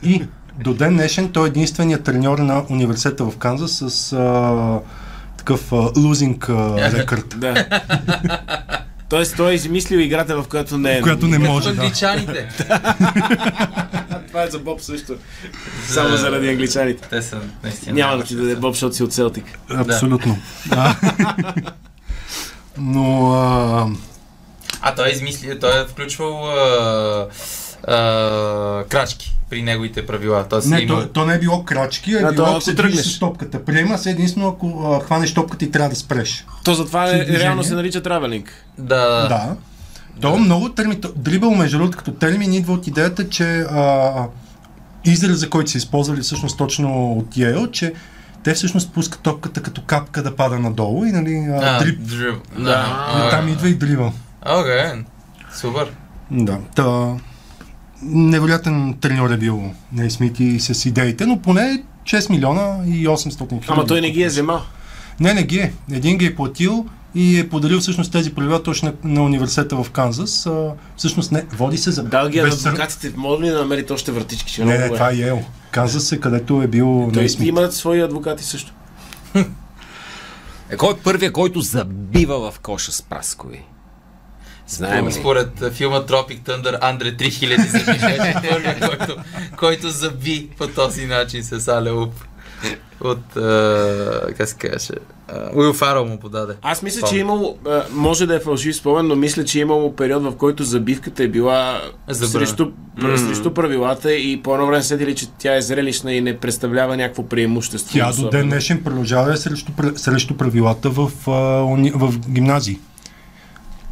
И до ден днешен той е единственият треньор на университета в Канзас с а, такъв лузинг а, рекърд. Да. Тоест той е измислил играта, в която не е. която не може, да. Англичаните. Това е за Боб също. Само заради англичаните. Те са наистина. Няма да ти даде Боб, защото си от Селтик. Абсолютно. Но а, той е измисли, той е включвал а, а, крачки при неговите правила. Тоест, не, имал... то, то не е било крачки, а А, е било ако се тръгнеш. с топката. Приема се единствено ако а, хванеш топката и трябва да спреш. То затова е, реално се нарича травелинг. Да, да. Да. То много термин, дрибъл между другото като термин идва от идеята, че а, израза, който са използвали всъщност точно от Йейл, че те всъщност пускат топката като капка да пада надолу и нали, а, А, дрип. дриб. И Да. там идва и дрибъл. Окей. Супер. Да. Та, невероятен треньор е бил Нейсмит и с идеите, но поне 6 милиона и 800 хиляди. Ама той не ги е вземал. Не, не ги е. Един ги е платил и е подарил всъщност тези правила точно на, на университета в Канзас. А, всъщност не, води се за... Ги е на адвокатите. Може ли да намерите още вратички? Ще е Не, не, това е Йел. Канзас е където е бил Той Нейсмит. имат свои адвокати също. Е, кой е първият, който забива в коша с праскови? Знаем ли? Според филма Tropic Thunder, Андре 3000 забиваше първия, който, който заби по този начин с Алеуп. От, а, как се каже, Уил Фарел му подаде. Аз мисля, Спомням. че е имало, а, може да е фалшив спомен, но мисля, че е имало период, в който забивката е била срещу, срещу правилата и по едно време седили, че тя е зрелищна и не представлява някакво преимущество. Тя до ден днешен продължава да срещу, срещу правилата в, уни, в гимназии.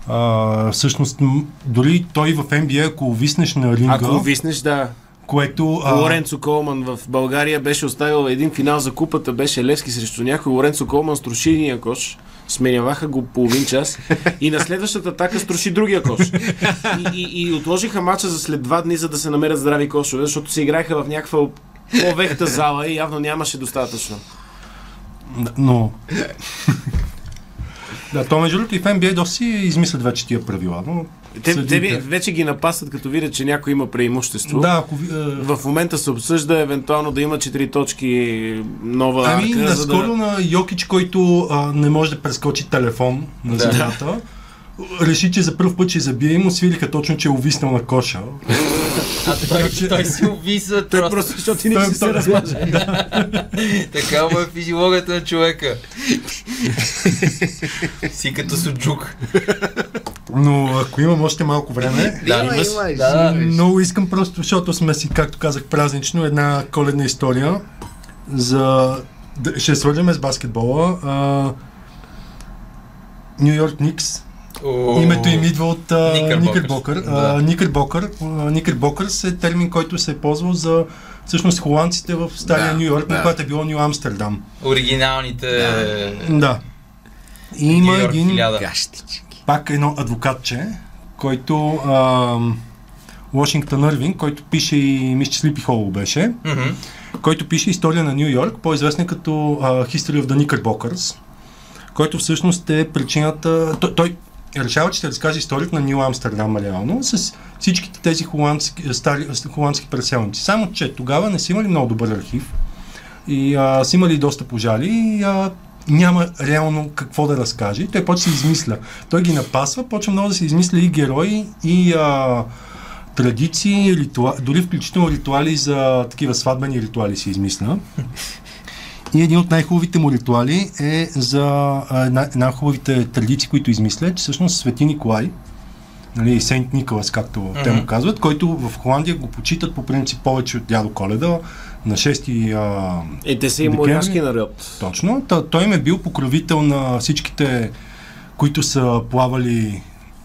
А, всъщност, дори той в NBA, ако виснеш на ринга, Ако виснеш, да. което... а, Лоренцо Колман в България беше оставил един финал за купата, беше Левски срещу някой. Лоренцо Колман струши единия кош, сменяваха го половин час и на следващата атака струши другия кош. И, и, и отложиха мача за след два дни, за да се намерят здрави кошове, защото се играеха в някаква по-вехта зала и явно нямаше достатъчно. Но... да, то между другото и в NBA доста си измислят вече тия правила, но... Те, те вече ги напасват, като видят, че някой има преимущество. Да, ако а, В момента се обсъжда евентуално да има 4 точки нова Ами, арка, за наскоро да... на Йокич, който а, не може да прескочи телефон на Да. Реши, че за първ път ще забие и му свириха точно, че е увиснал на коша. А той, той си увиса просто. просто, защото иначе Той- се той- разлажа. Така му е физиологията на човека. си като суджук. Но ако имам още малко време, Да, Има, има, Да, много искам просто, защото сме си, както казах, празнично, една коледна история за... да- Ще свързваме с баскетбола. Нью Йорк Никс О, Името им идва от а. Никърбокър. Никърбокър. Никърбокърс е термин, който се е ползвал за всъщност холандците в стария Да, Нью Йорк, да. когато е било Нью Амстердам. Оригиналните... Да. И има един, 1000. Гащички. пак едно адвокатче, който ам, ВашингтонЪрвинг, който пише и, мисля, че Слипи Холл беше, Мгм. който пише история на Нью Йорк, по-известен като а, History of the Knickerbockers, който всъщност е причината... Той, той решава, че ще разкаже историята на Нью Амстердам реално с всичките тези холандски, стари, холандски преселници. Само, че тогава не са имали много добър архив и а, са имали доста пожали и а, няма реално какво да разкаже. Той почва да се измисля. Той ги напасва, почва много да се измисля и герои, и а, традиции, ритуа... дори включително ритуали за такива сватбени ритуали си измисля. И един от най-хубавите му ритуали е за а, една, една хубавите традиции, които измисля, че всъщност Свети Николай, нали, Сейнт Николас, както mm-hmm. те му казват, който в Холандия го почитат по принцип повече от дядо Коледа, на 6 а, Е, те са и моряшки народ. Точно. Та, той им е бил покровител на всичките, които са плавали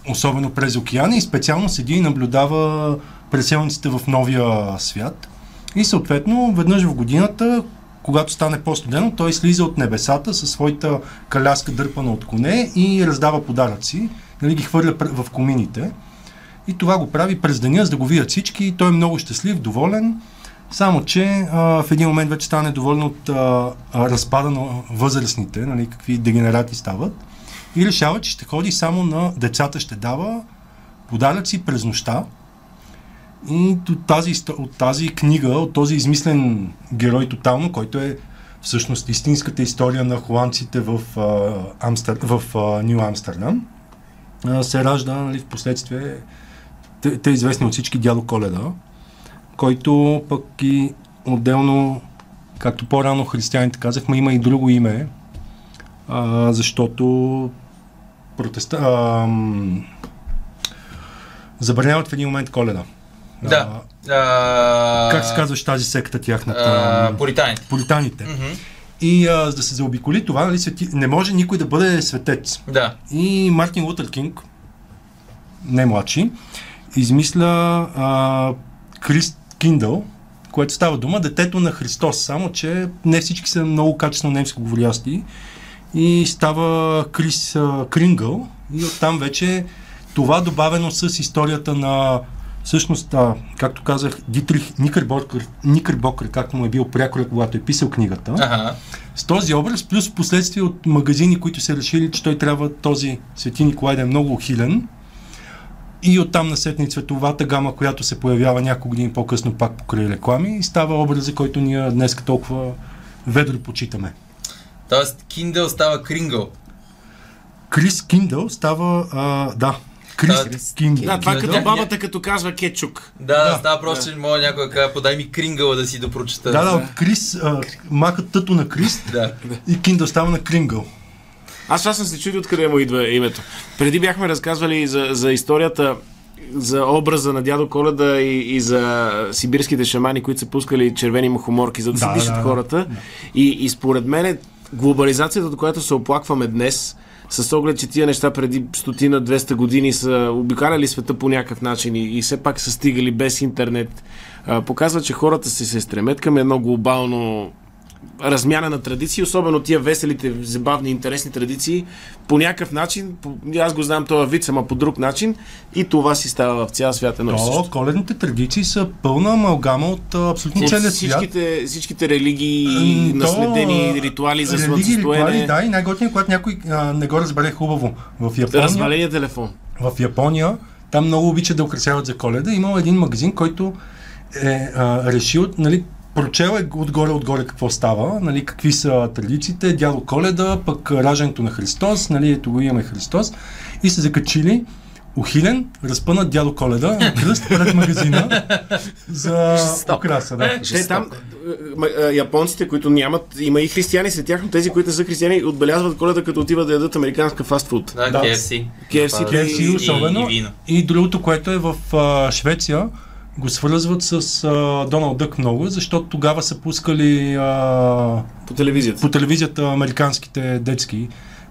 особено през океана и специално седи и наблюдава преселниците в новия свят. И съответно, веднъж в годината, когато стане по-студено, той слиза от небесата със своята каляска дърпана от коне и раздава подаръци, нали, ги хвърля в комините. И това го прави през деня, за да го видят всички. И той е много щастлив, доволен. Само, че а, в един момент вече стане доволен от а, разпада на възрастните, нали, какви дегенерати стават. И решава, че ще ходи само на децата, ще дава подаръци през нощта. И от тази, от тази книга, от този измислен герой тотално, който е всъщност истинската история на холандците в, а, Амстер... в а, Нью Амстердам, а, се ражда нали, в последствие те, те известни от всички дядо Коледа, който пък и отделно, както по-рано християните казахме, има и друго име, а, защото протеста... А, забраняват в един момент коледа. Да. А, как се казваш тази секта тяхната? А, Поританите. Политаните. И а, за да се заобиколи това, нали, свети... не може никой да бъде светец. Да. И Мартин Лутер Кинг, не младши, измисля а, Крист Киндъл, което става дума детето на Христос, само че не всички са много качествено немско говорящи и става Крис а, Крингъл и оттам вече това добавено с историята на всъщност, а, както казах, Дитрих Никърбокър, Никърбокър, както му е бил прякор, когато е писал книгата. Ага. С този образ, плюс в последствие от магазини, които са решили, че той трябва този Свети Николай да е много ухилен. И оттам насетне цветовата гама, която се появява няколко години по-късно пак покрай реклами и става образа, който ние днес толкова ведро почитаме. Тоест, Kindle става Крингъл. Крис Киндъл става, а, да, Крис Крис Киндъл. Да, това като бабата, като казва кетчук. Да, Да. да, става просто, че мога някой да каже, подай ми Крингъла да си допрочета. Да, да, от Крис, а, махат тъто на Крис да. и Киндъл става на Крингъл. Аз аз съм се чудил откъде му идва името. Преди бяхме разказвали за, за историята за образа на дядо Коледа и, и за сибирските шамани, които са пускали червени мухоморки, за да, Да, се дишат да, да. хората. И, и според мен глобализацията, от която се оплакваме днес, с оглед, че тия неща преди стотина, 200 години са обикаляли света по някакъв начин и, и все пак са стигали без интернет, а, показва, че хората се, се стремят към едно глобално размяна на традиции, особено тия веселите, забавни, интересни традиции, по някакъв начин, по, аз го знам този вид, ама по друг начин, и това си става в цял свят едно То, коледните традиции са пълна амалгама от абсолютно целия свят. всичките, всичките религии, Ами, наследени то, ритуали за религии, слънцестоене, ритуали, да, и най-готино, когато някой а, не го разбере хубаво. В Япония, разваления телефон. в Япония, там много обичат да украсяват за коледа. Имал един магазин, който е а, решил, нали, прочел е отгоре-отгоре какво става, нали, какви са традициите, дядо Коледа, пък раждането на Христос, нали, ето го имаме Христос, и се закачили ухилен, разпънат дядо Коледа на кръст пред магазина за Жестоко. украса. Да. Те там, е, м- е, японците, които нямат, има и християни сред тях, но тези, които са християни, отбелязват коледа, като отиват да ядат американска фастфуд. Да, Да. KFC. KFC, Това е. KFC И- особено. И, вино. И другото, което е в а, Швеция, го свързват с а, Доналд Дък много, защото тогава са пускали а, По телевизията. по телевизията американските детски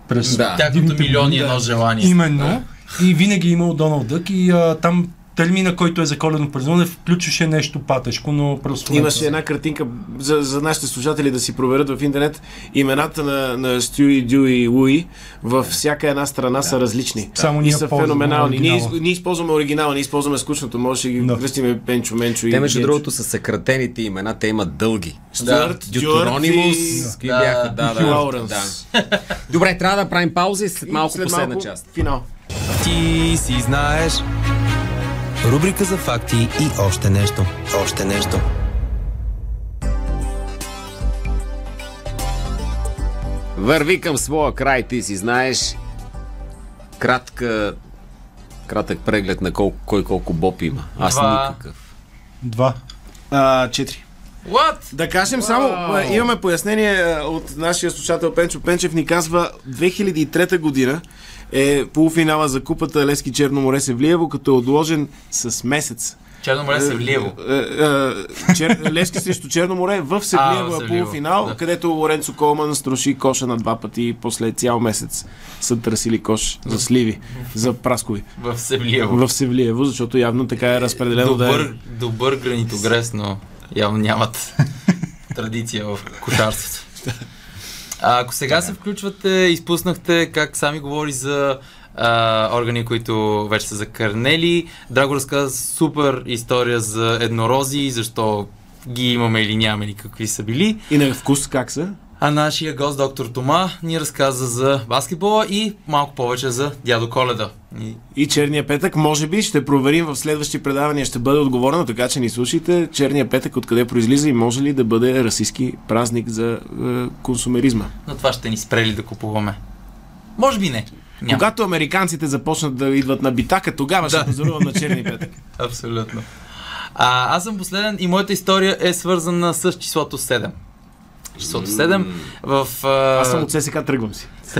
през Да. Тяхното милиони едно желание. Именно. И винаги е имал Доналд Дък и а, там термина, който е за коледно празнуване, включваше нещо патешко, но просто... Имаше една картинка за, за нашите слушатели да си проверят в интернет. Имената на, на Стюи, Дюи и Луи във всяка една страна са различни. Само и ние са ползваме феноменални. Ние, ние използваме оригинала, ние използваме скучното. Може да ги Да. кръстиме Пенчо, Менчо и Те, между другото, са съкратените имена, те имат дълги. Стюарт, и какви Да, бяха, да, да, да. Добре, трябва да правим пауза и след И малко след последна малко част. Финал. Ти си знаеш. Рубрика за факти и още нещо. Още нещо. Върви към своя край, ти си знаеш. Кратка Кратък преглед на колко, кой колко боб има. Аз Два. никакъв. Два. А, четири. What? Да кажем само, а, имаме пояснение от нашия слушател Пенчо Пенчев ни казва 2003 година е полуфинала за купата Лески Черно море Севлиево, като е отложен с месец. Черно море се влиево. Е, е, Чер... Лески срещу Черно море в Севлиево е Севлиево, полуфинал, да. където Лоренцо Колман струши коша на два пъти и после цял месец са търсили кош за сливи, за праскови В Севлиево. в Севлиево, защото явно така е разпределено да е. Добър, добър гранитогрес, но явно нямат традиция в кошарството. А, ако сега се включвате, изпуснахте как сами говори за а, органи, които вече са закърнели. Драго разказа супер история за еднорози, защо ги имаме или нямаме или какви са били. И на вкус как са? А нашия гост, доктор Тома, ни разказа за баскетбола и малко повече за дядо Коледа. И И черния петък, може би, ще проверим в следващи предавания, ще бъде отговорено, така че ни слушайте. Черния петък откъде произлиза и може ли да бъде расистски празник за е, консумеризма? Но това ще ни спрели да купуваме. Може би не. Няма. Когато американците започнат да идват на битака, тогава ще Да. позорувам на черния петък. Абсолютно. А, аз съм последен и моята история е свързана с числото 7. Числото 7 в... А, Аз съм от ССК, тръгвам си.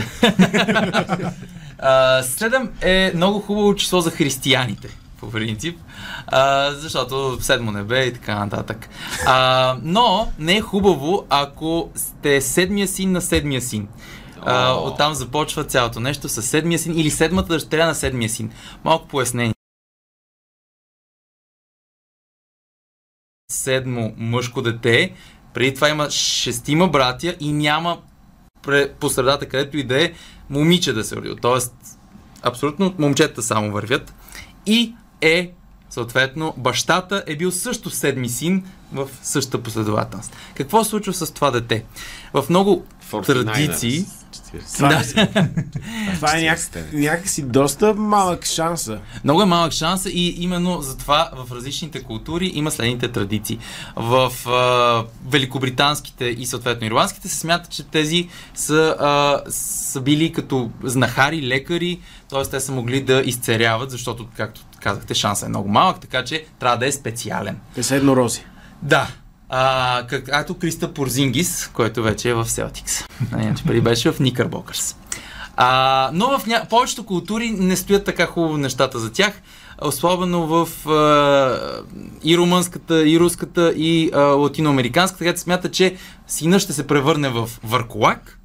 а, 7 е много хубаво число за християните, по принцип, а, защото седмо небе и така нататък. А, но не е хубаво, ако сте седмия син на седмия син. А, оттам започва цялото нещо с седмия син или седмата дъщеря на седмия син. Малко пояснение. седмо мъжко дете. Преди това има шестима братя и няма по средата, където и да е момиче да се роди. Тоест, абсолютно момчета само вървят. И е, съответно, бащата е бил също седми син в същата последователност. Какво се случва с това дете? В много 49ers. традиции... Това, Да. е, това е няк... някакси доста малък шанса. Много е малък шанс и именно затова в различните култури има следните традиции. В а, великобританските и съответно ирландските се смята, че тези са, а, са били като знахари, лекари, т.е. те са могли да изцеряват, защото, както казахте, шансът е много малък, така че трябва да е специален. Те са еднорози. Да. А, как, както Криста Порзингис, който вече е в Селтикс. Иначе преди беше в Никърбокърс. А, но в ня... повечето култури не стоят така хубаво нещата за тях. Особено в а, и румънската, и руската, и а, латиноамериканската, където смята, че сина ще се превърне в върколак,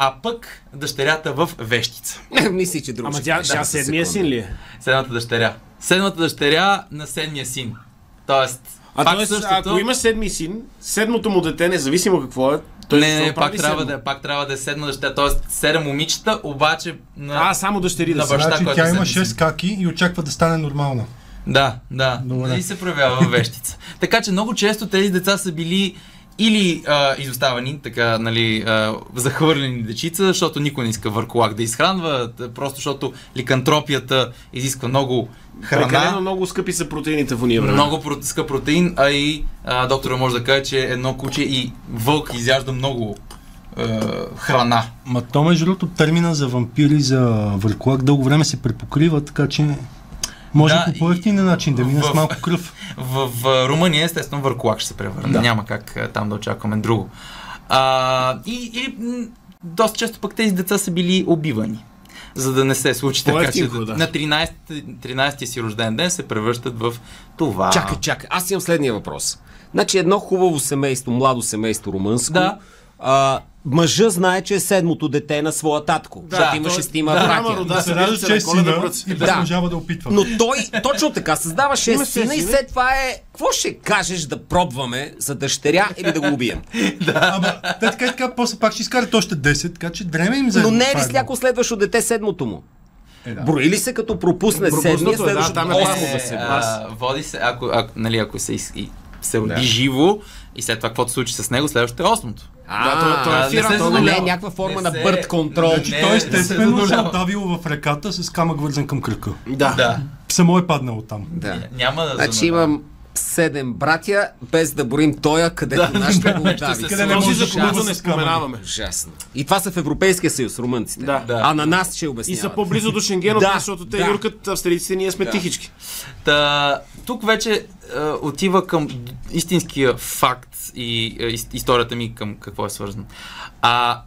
а пък дъщерята в вещица. Мисли, че друг Ама тя, тя Да, седмия секунда. син ли е? Седмата дъщеря. Седмата дъщеря на седмия син. Тоест, А пак т.е. същото... ако имаш седми син, седмото му дете, независимо какво е, той не, не, пак трябва, седмо? да, пак трябва да е седма дъщеря, т.е. седем момичета, обаче на... А, само дъщери да На баща, Значи който тя е има седми 6 каки и очаква да стане нормална. Да, да. Добре. И се проявява вещица. така че много често тези деца са били или а, изоставени, така, нали, а, захвърлени дечица, защото никой не иска върколак да изхранва, просто защото ликантропията изисква много Прекалено храна, много скъпи са протеините в уния време. много про- скъп протеин, а и а, доктора може да каже, че едно куче и вълк изяжда много храна. Ма то между другото термина за вампири, за върклак дълго време се препокрива, така че може Да, по по-ефтинен начин да мине в- с малко кръв. В, в Румъния, естествено, върколак ще се превърне. Да. Няма как там да очакваме друго. А, и, и м, доста често пък тези деца са били убивани. За да не се случи така, че да. на 13, 13 си рожден ден се превръщат в това. Чакай, чакай. Аз имам следния въпрос. Значи едно хубаво семейство, младо семейство румънско. Да. А, мъжа знае, че е седмото дете на своя татко. Да, защото има шестима да, братя. рода. Да се радва, се че е сина и Да. продължава да опитва. Но той точно така създава 6 Има сина и след това е... Какво ще кажеш да пробваме за дъщеря или да го убием? Ама, те така и така, после пак ще изкарат още 10, така че дреме им за Но не е ли всяко следващо дете седмото му? Е, да. Брои ли се като пропусне седмия, е, да, следващото там е да Е, а, води се, ако, ако, нали, ако се, из- и, се роди живо и след това каквото се случи с него, следващото е осмото. А, той- той е а, не той не е някаква форма Не на бърт контрол. Значи той естествено се е отдавил в реката с камък вързан към кръка. Да. Да. Само е паднал там. Да. Няма да Значи имам седем братя, без да борим тоя, където нашите Молдави. Къде са. не може за да се не споменаваме. Ужасно. И това са в Европейския съюз, румънците. Да. Да. А на нас ще И обясняват. са по-близо до Шенген Да, защото те да. юркат австрийците, ние сме тихички. Та, тук вече е, отива към истинския факт и е, ис- историята ми към какво е свързано. А,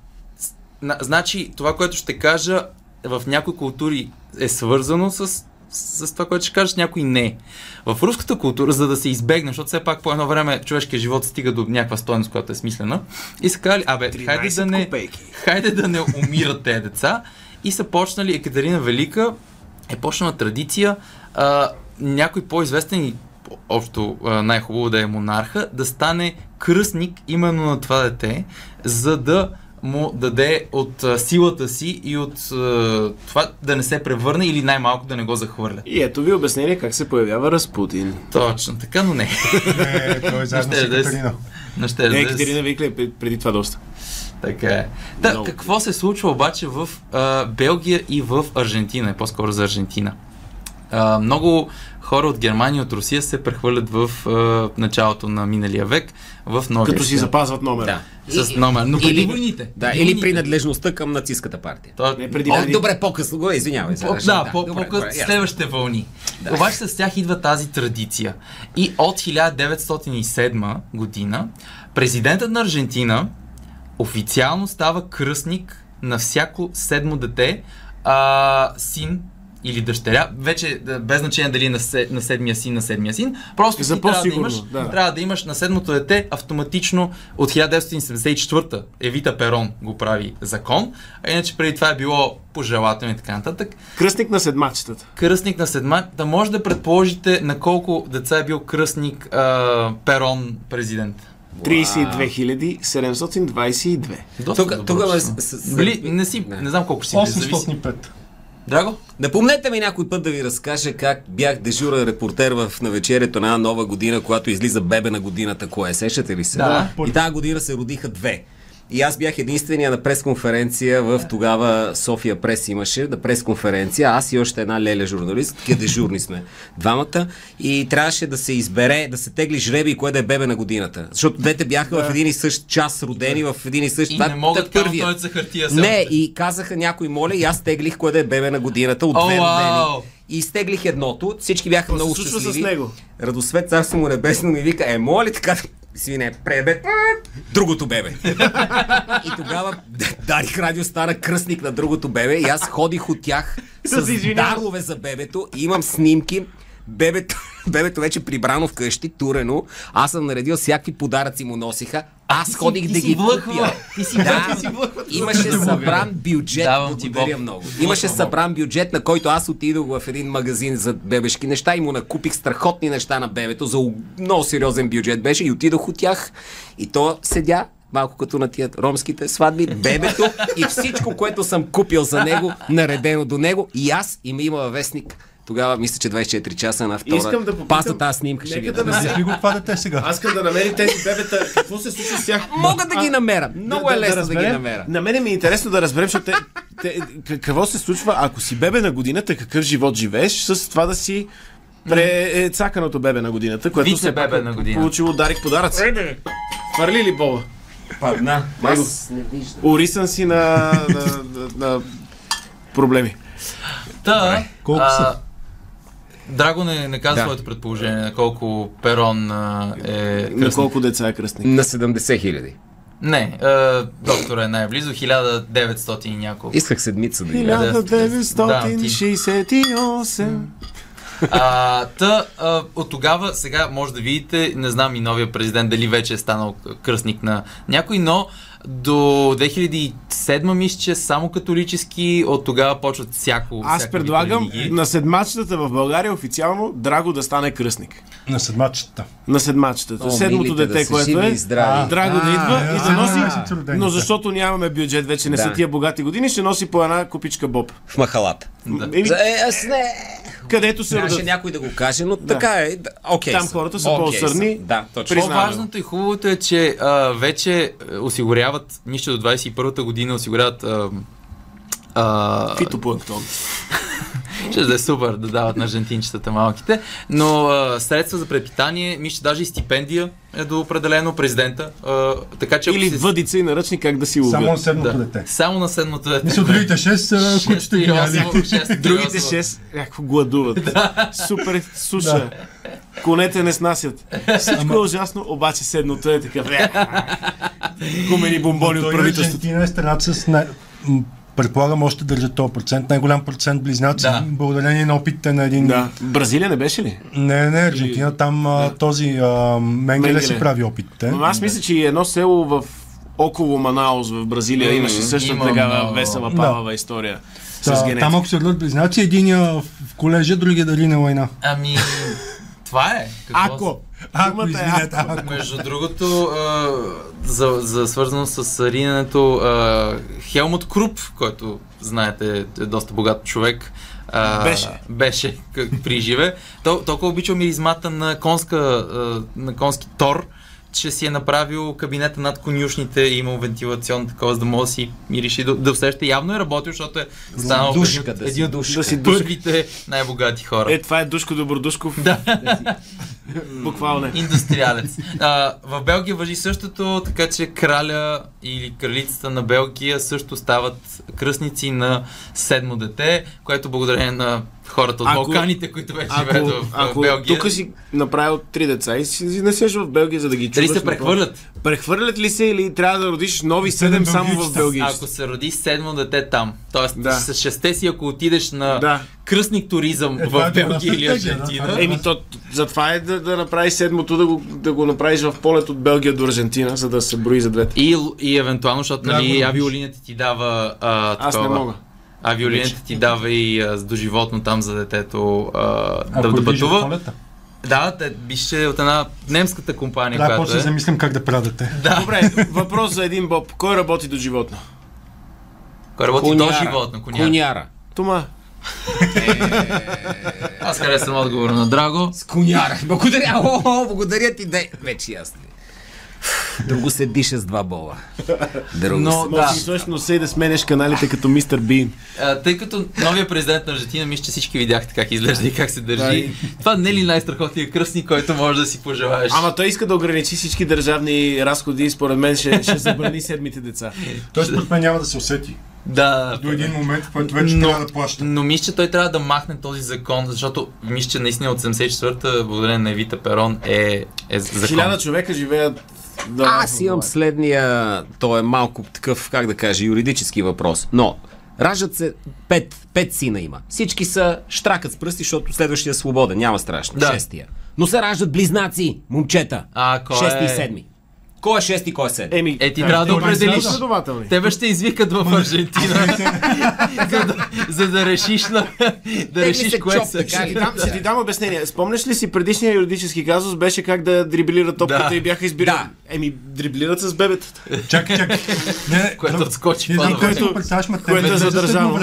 значи, това, което ще кажа, в някои култури е свързано с, с това, което ще кажа, с някои не. В руската култура, за да се избегне, защото все пак по едно време човешкият живот стига до някаква стойност, която е смислена, и са казали, абе, хайде да, 13 не, хайде да не умират тези деца. И са почнали Екатерина Велика, е почнала традиция а, някой по-известен и общо най-хубаво да е монарха, да стане кръстник именно на това дете, за да му даде от а, силата си и от а, това да не се превърне или най-малко да не го захвърля. И ето ви обяснение как се появява Разпутин. Точно така, но не. Не, той е заедно с е Екатерина. Но ще Не, да е с- Екатерина Викля е пред- преди това доста. Така е. Да, Много. какво се случва обаче в а, Белгия и в Аржентина, е по-скоро за Аржентина? А, много хора от Германия и от Русия се прехвърлят в а, началото на миналия век в новия Като си запазват номера. Да. С номер. Но преди Или- войните. Да, Преди или войните. принадлежността към нацистската партия. То, Не преди О, преди. добре, по-късно го, извинявай. по, да, по, добре, по, добре, ясно. следващите вълни. Да. Обаче с тях идва тази традиция. И от 1907 година президентът на Аржентина официално става кръстник на всяко седмо дете, а, син или дъщеря, вече без значение дали на, се, на седмия син, на седмия син, просто За ти трябва да, имаш, да. трябва да имаш на седмото дете автоматично от 1974 Евита Перон го прави закон, а иначе преди това е било пожелателно и така нататък. Кръстник на седмачетата. Кръстник на седма, да може да предположите на колко деца е бил кръстник а, Перон президент. 32 722. Доста Тук- тук Били, не, си, Не. не знам колко си били, зависи. 805. Драго? Напомнете ми някой път да ви разкажа как бях дежурен репортер в навечерието на една нова година, когато излиза бебе на годината. Кое? Сещате ли се? Да. И тази година се родиха две. И аз бях единствения на пресконференция в тогава София Прес имаше, на пресконференция. Аз и още една леля журналист, такива дежурни сме двамата. И трябваше да се избере, да се тегли жреби кое да е бебе на годината. Защото двете бяха в един и същ час родени, в един и същ И това- не могат първият. каунтовете за хартия все Не, и казаха някой моля и аз теглих кое да е бебе на годината от две родени. И изтеглих едното, всички бяха Какво се много случва с щастливи. него? Радосвет царство му небесно ми вика, е, моля ли така, свине, пребе, другото бебе. и тогава Дарих радио стана кръстник на другото бебе и аз ходих от тях с дарове за бебето и имам снимки. Бебето, бебето вече прибрано вкъщи, турено. Аз съм наредил всякакви подаръци му носиха. Аз ходих да ги купя. Ти си да, имаше събран бюджет. Давам ти благодаря много. Имаше събран бюджет, на който аз отидох в един магазин за бебешки неща и му накупих страхотни неща на бебето. За много сериозен бюджет беше и отидох от тях. И то седя малко като на тия ромските сватби, бебето и всичко, което съм купил за него, наредено до него. И аз и има във вестник. Тогава мисля, че 24 часа на втора. Искам да попитам- Паса тази снимка ще Нека ви да не се- го това дете сега? Аз искам да намеря тези бебета. Какво се случва с тях? Мога да ги намеря. Много е лесно да, ги намеря. На мен ми е интересно да разберем, защото те, какво се случва, ако си бебе на годината, какъв живот живееш с това да си прецаканото бебе на годината, което пак бебе е на година. получило дарик подаръци. Хвърли ли бола? Падна. Аз не виждам. Урисан си на, на, на, на проблеми. Та, Колко а, са? Драго не, не каза Да. своето предположение на колко Перон а, е На колко деца е кръстник? На 70 хиляди. Не, а, доктор е най-близо, 1900 и няколко. Исках седмица да играя. 1968. А, та, а, от тогава, сега може да видите, не знам и новия президент дали вече е станал кръстник на някой, но до 2007 мисля, че само католически, от тогава почват всяко. Аз предлагам религии. на седмачетата в България официално Драго да стане кръстник. На седмачета. На седмачетата. О, Седмото милите, дете, да са което е. здрави. Драго да идва и да носи. Но са. защото нямаме бюджет, вече не са Да. тия богати години, ще носи по една купичка боб. В махалата. За- Е, аз не. Където се родят. някой да го каже, но така е. Да, Окей. Там хората са по-осърдни. са. Да, точно. По-важното и хубавото е, че а, вече а, осигуряват, мисля, до 21-та година осигуряват а, а, Фитопланктон. Ще да е супер да дават на жентинчетата малките. Но а, средства за препитание, мисля, даже и стипендия е до определено президента. А, така че Или си- въдица и наръчник как да си ловят. Само на седмото да, дете. само на седмото дете. Мисля, другите 6 са Шест кучета и ги шест Другите. 6 някакво гладуват. Супер суша. Конете не снасят. Всичко е ужасно, обаче седното е такъв. Гумени бомбони от правителството. Аржентина е страната с най... Предполагам, още държат този процент. Най-голям процент близнаци, Да. благодарение на опитите на един... Да. Бразилия не беше ли? Не, не, Аржентина, там а, този а, Менгеле Менгеле. си прави опитите. Но аз мисля, че едно село в около Манаус в Бразилия имаше също има такава много. весела Да. павава история. С Та, генетика. там ако се родят близнаци, един в в колежа, другия дали на война. Ами, това е. Какво Ако! Ако, е извинете, ако. Между другото, а, за, за свързано с риненето, а, Хелмут Круп, който знаете е доста богат човек, а, Беше. беше как, при живе, то, толкова обичал миризмата на, конска, а, на конски тор, че си е направил кабинета над конюшните и имал вентилационно такова, за да може да си мириши, да, да усеща. Явно е работил, защото е станал Душка, един, да един от. Да си първите най-богати хора. Е, това е Душко Добродушков. Да. Буквално. е. Индустриалец. А, в Белгия въжи същото, така че краля или кралицата на Белгия също стават кръстници на седмо дете, което благодарение на хората от Ако- Балканите, които вече живеят Ако, в, в ако Белгия. тук си направил три деца и си насеш в Белгия, за да ги Дали чуваш. се прехвърлят? Прехвърлят ли се или трябва да родиш нови седем само в. Белгия? Ако се роди седмо дете там, т.е. Да. с шесте си, ако отидеш на Да. кръстник туризъм Е, в е Белгия или Аржентина, е. Еми, то, затова е да, да направиш седмото, да го, да го направиш в полет от Белгия до Аржентина, за да се брои за двете. и, и евентуално, защото нали, авиолинията ти дава а, Аз не мога. Авиолинията ти дава и а, до животно там за детето а, да, да пътува. Да, те беше от една немската компания, която после да е. замислим как да прадате. Добре, въпрос за един боб. Кой работи до животно? Кой работи до животно, коняра. Коняра. Тома. Аз харесвам отговора на Драго. С коняра. Благодаря. О, о, благодаря ти. Де. Вече ясно. Друго се диша с два бола. Друго Но се... да, Може всъщност и да сменеш каналите като мистер Бин. а, тъй като новия президент на Аржентина, мисля, че всички видяхте как изглежда и как се държи. Това не е ли най-страхотният кръстник, който можеш да си пожелаеш? Ама той иска да ограничи всички държавни разходи и според мен ще, ще забрани седмите деца. Той според мен няма да се усети. Да. До един момент, в който вече Но- трябва да плаща. Но мисля, че той трябва да махне този закон, защото мисля, че наистина от 74-та, благодарение на Евита Перон, е, е закон. Хиляда човека живеят да, Аз имам следния, то е малко такъв, как да кажа, юридически въпрос. Но, раждат се пет, пет сина има. Всички са штракат с пръсти, защото следващия е свободен, няма страшно. Да. Шестия. Но се раждат близнаци, момчета. А, кой Шести е? и седми. Кой е шести, кой е седми? Еми, Е, ти трябва да те определиш. Тебе ще извикат в Аржентина, за, да, за да решиш, на, да решиш се кое чоп, са. Ще ти, дам, ще ти дам обяснение. Спомняш ли си предишния юридически казус беше как да дриблират топката Да. и бяха избирани? Да. Еми, дриблират с бебетата. Чакай, чакай. Не, Което отскочи Не което те което е задържано.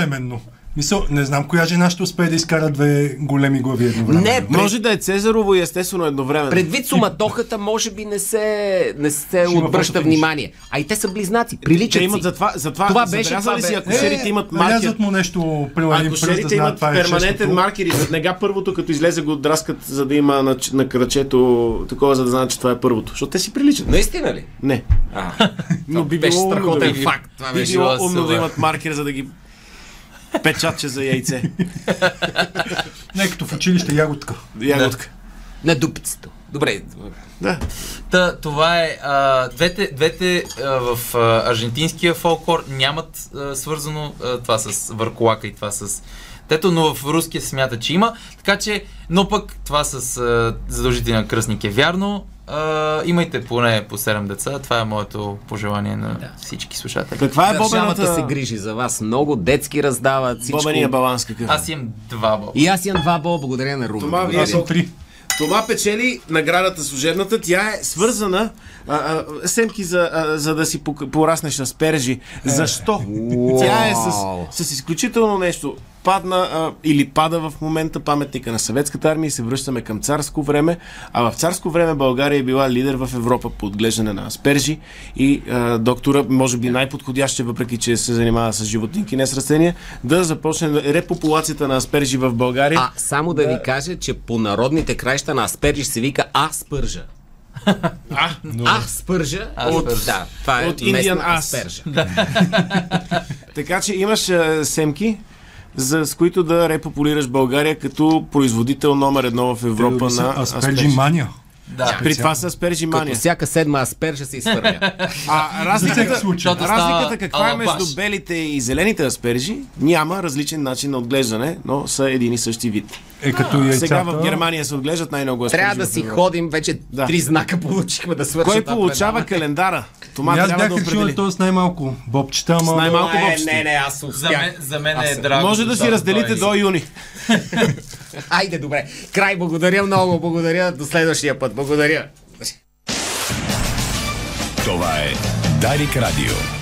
Мисъл, не знам коя жена ще успее да изкара две големи глави едновременно. Не, пред, Може да е Цезарово и естествено едновременно. предвид суматохата, може би не се, не се има обръща фотофиниш. внимание. А и те са близнаци, приличат Те имат затова, затова Това беше, това си, бе. акушерите имат маркер. Му нещо, при един пръст да Акушерите знаят имат това е перманентен маркер и зад нега първото, като излезе го драскат, за да има на, на кръчето такова, за да знаят, че това е първото. Защото те си приличат. Наистина ли? Не. А, Но би беше страхотен факт. Това беше. умно да имат маркер, за да ги печатче за яйце. Не, като в училище ягодка. Ягодка. На дупицето. Добре. Да. Та, това е. А, двете двете а, в а, аржентинския фолклор нямат а, свързано а, това с върколака и това с. Тето, но в руския се смята, че има. Така че, но пък това с а, задължителен кръстник е вярно. А, имайте поне по 7 деца. Това е моето пожелание на всички слушатели. Каква е Държавата се бобената... грижи за вас. Много детски раздават всичко. Бобения баланс какъв? е? Аз имам два боба. И аз имам два бола, благодаря на Румен. Това. Аз съм три. Това печели наградата служебната. Тя е свързана а, а, семки за, а, за да си пораснеш с пержи. Защо? Тя е с, с изключително нещо. Падна а, или пада в момента паметника на съветската армия и се връщаме към царско време. А в царско време България е била лидер в Европа по отглеждане на аспержи и а, доктора, може би най-подходящия, въпреки че се занимава с животинки, не с растения, да започне репопулацията на аспержи в България. А, само да, ви кажа, че по народните краища на аспержи се вика аспържа. А, Аспържа Аспържа. от, да, това е От ас. аспержа. Така че имаш а, семки, за, с които да репопулираш България като производител номер едно в Европа Те на са Аспержи мания. Да. При това са аспержи Като всяка седма аспержа се изхвърля. А За разликата, разликата става каква е между белите и зелените аспержи? Няма различен начин на отглеждане, но са един и същи вид. Е като яйцата. Сега в Германия се отглеждат най-много аспержи. Трябва да си ходим, вече Да. три знака получихме да свършим. Кой получава календара? Това И аз трябва бях да решил на определи. този с най-малко бобчета, ама... С най-малко Не, бобчета. не, не, аз За успях. мен, за мен Аз е драго. Може да си разделите до юни. Айде, добре. Край, благодаря много, благодаря. До следващия път. Благодаря. Това е Дарик Радио.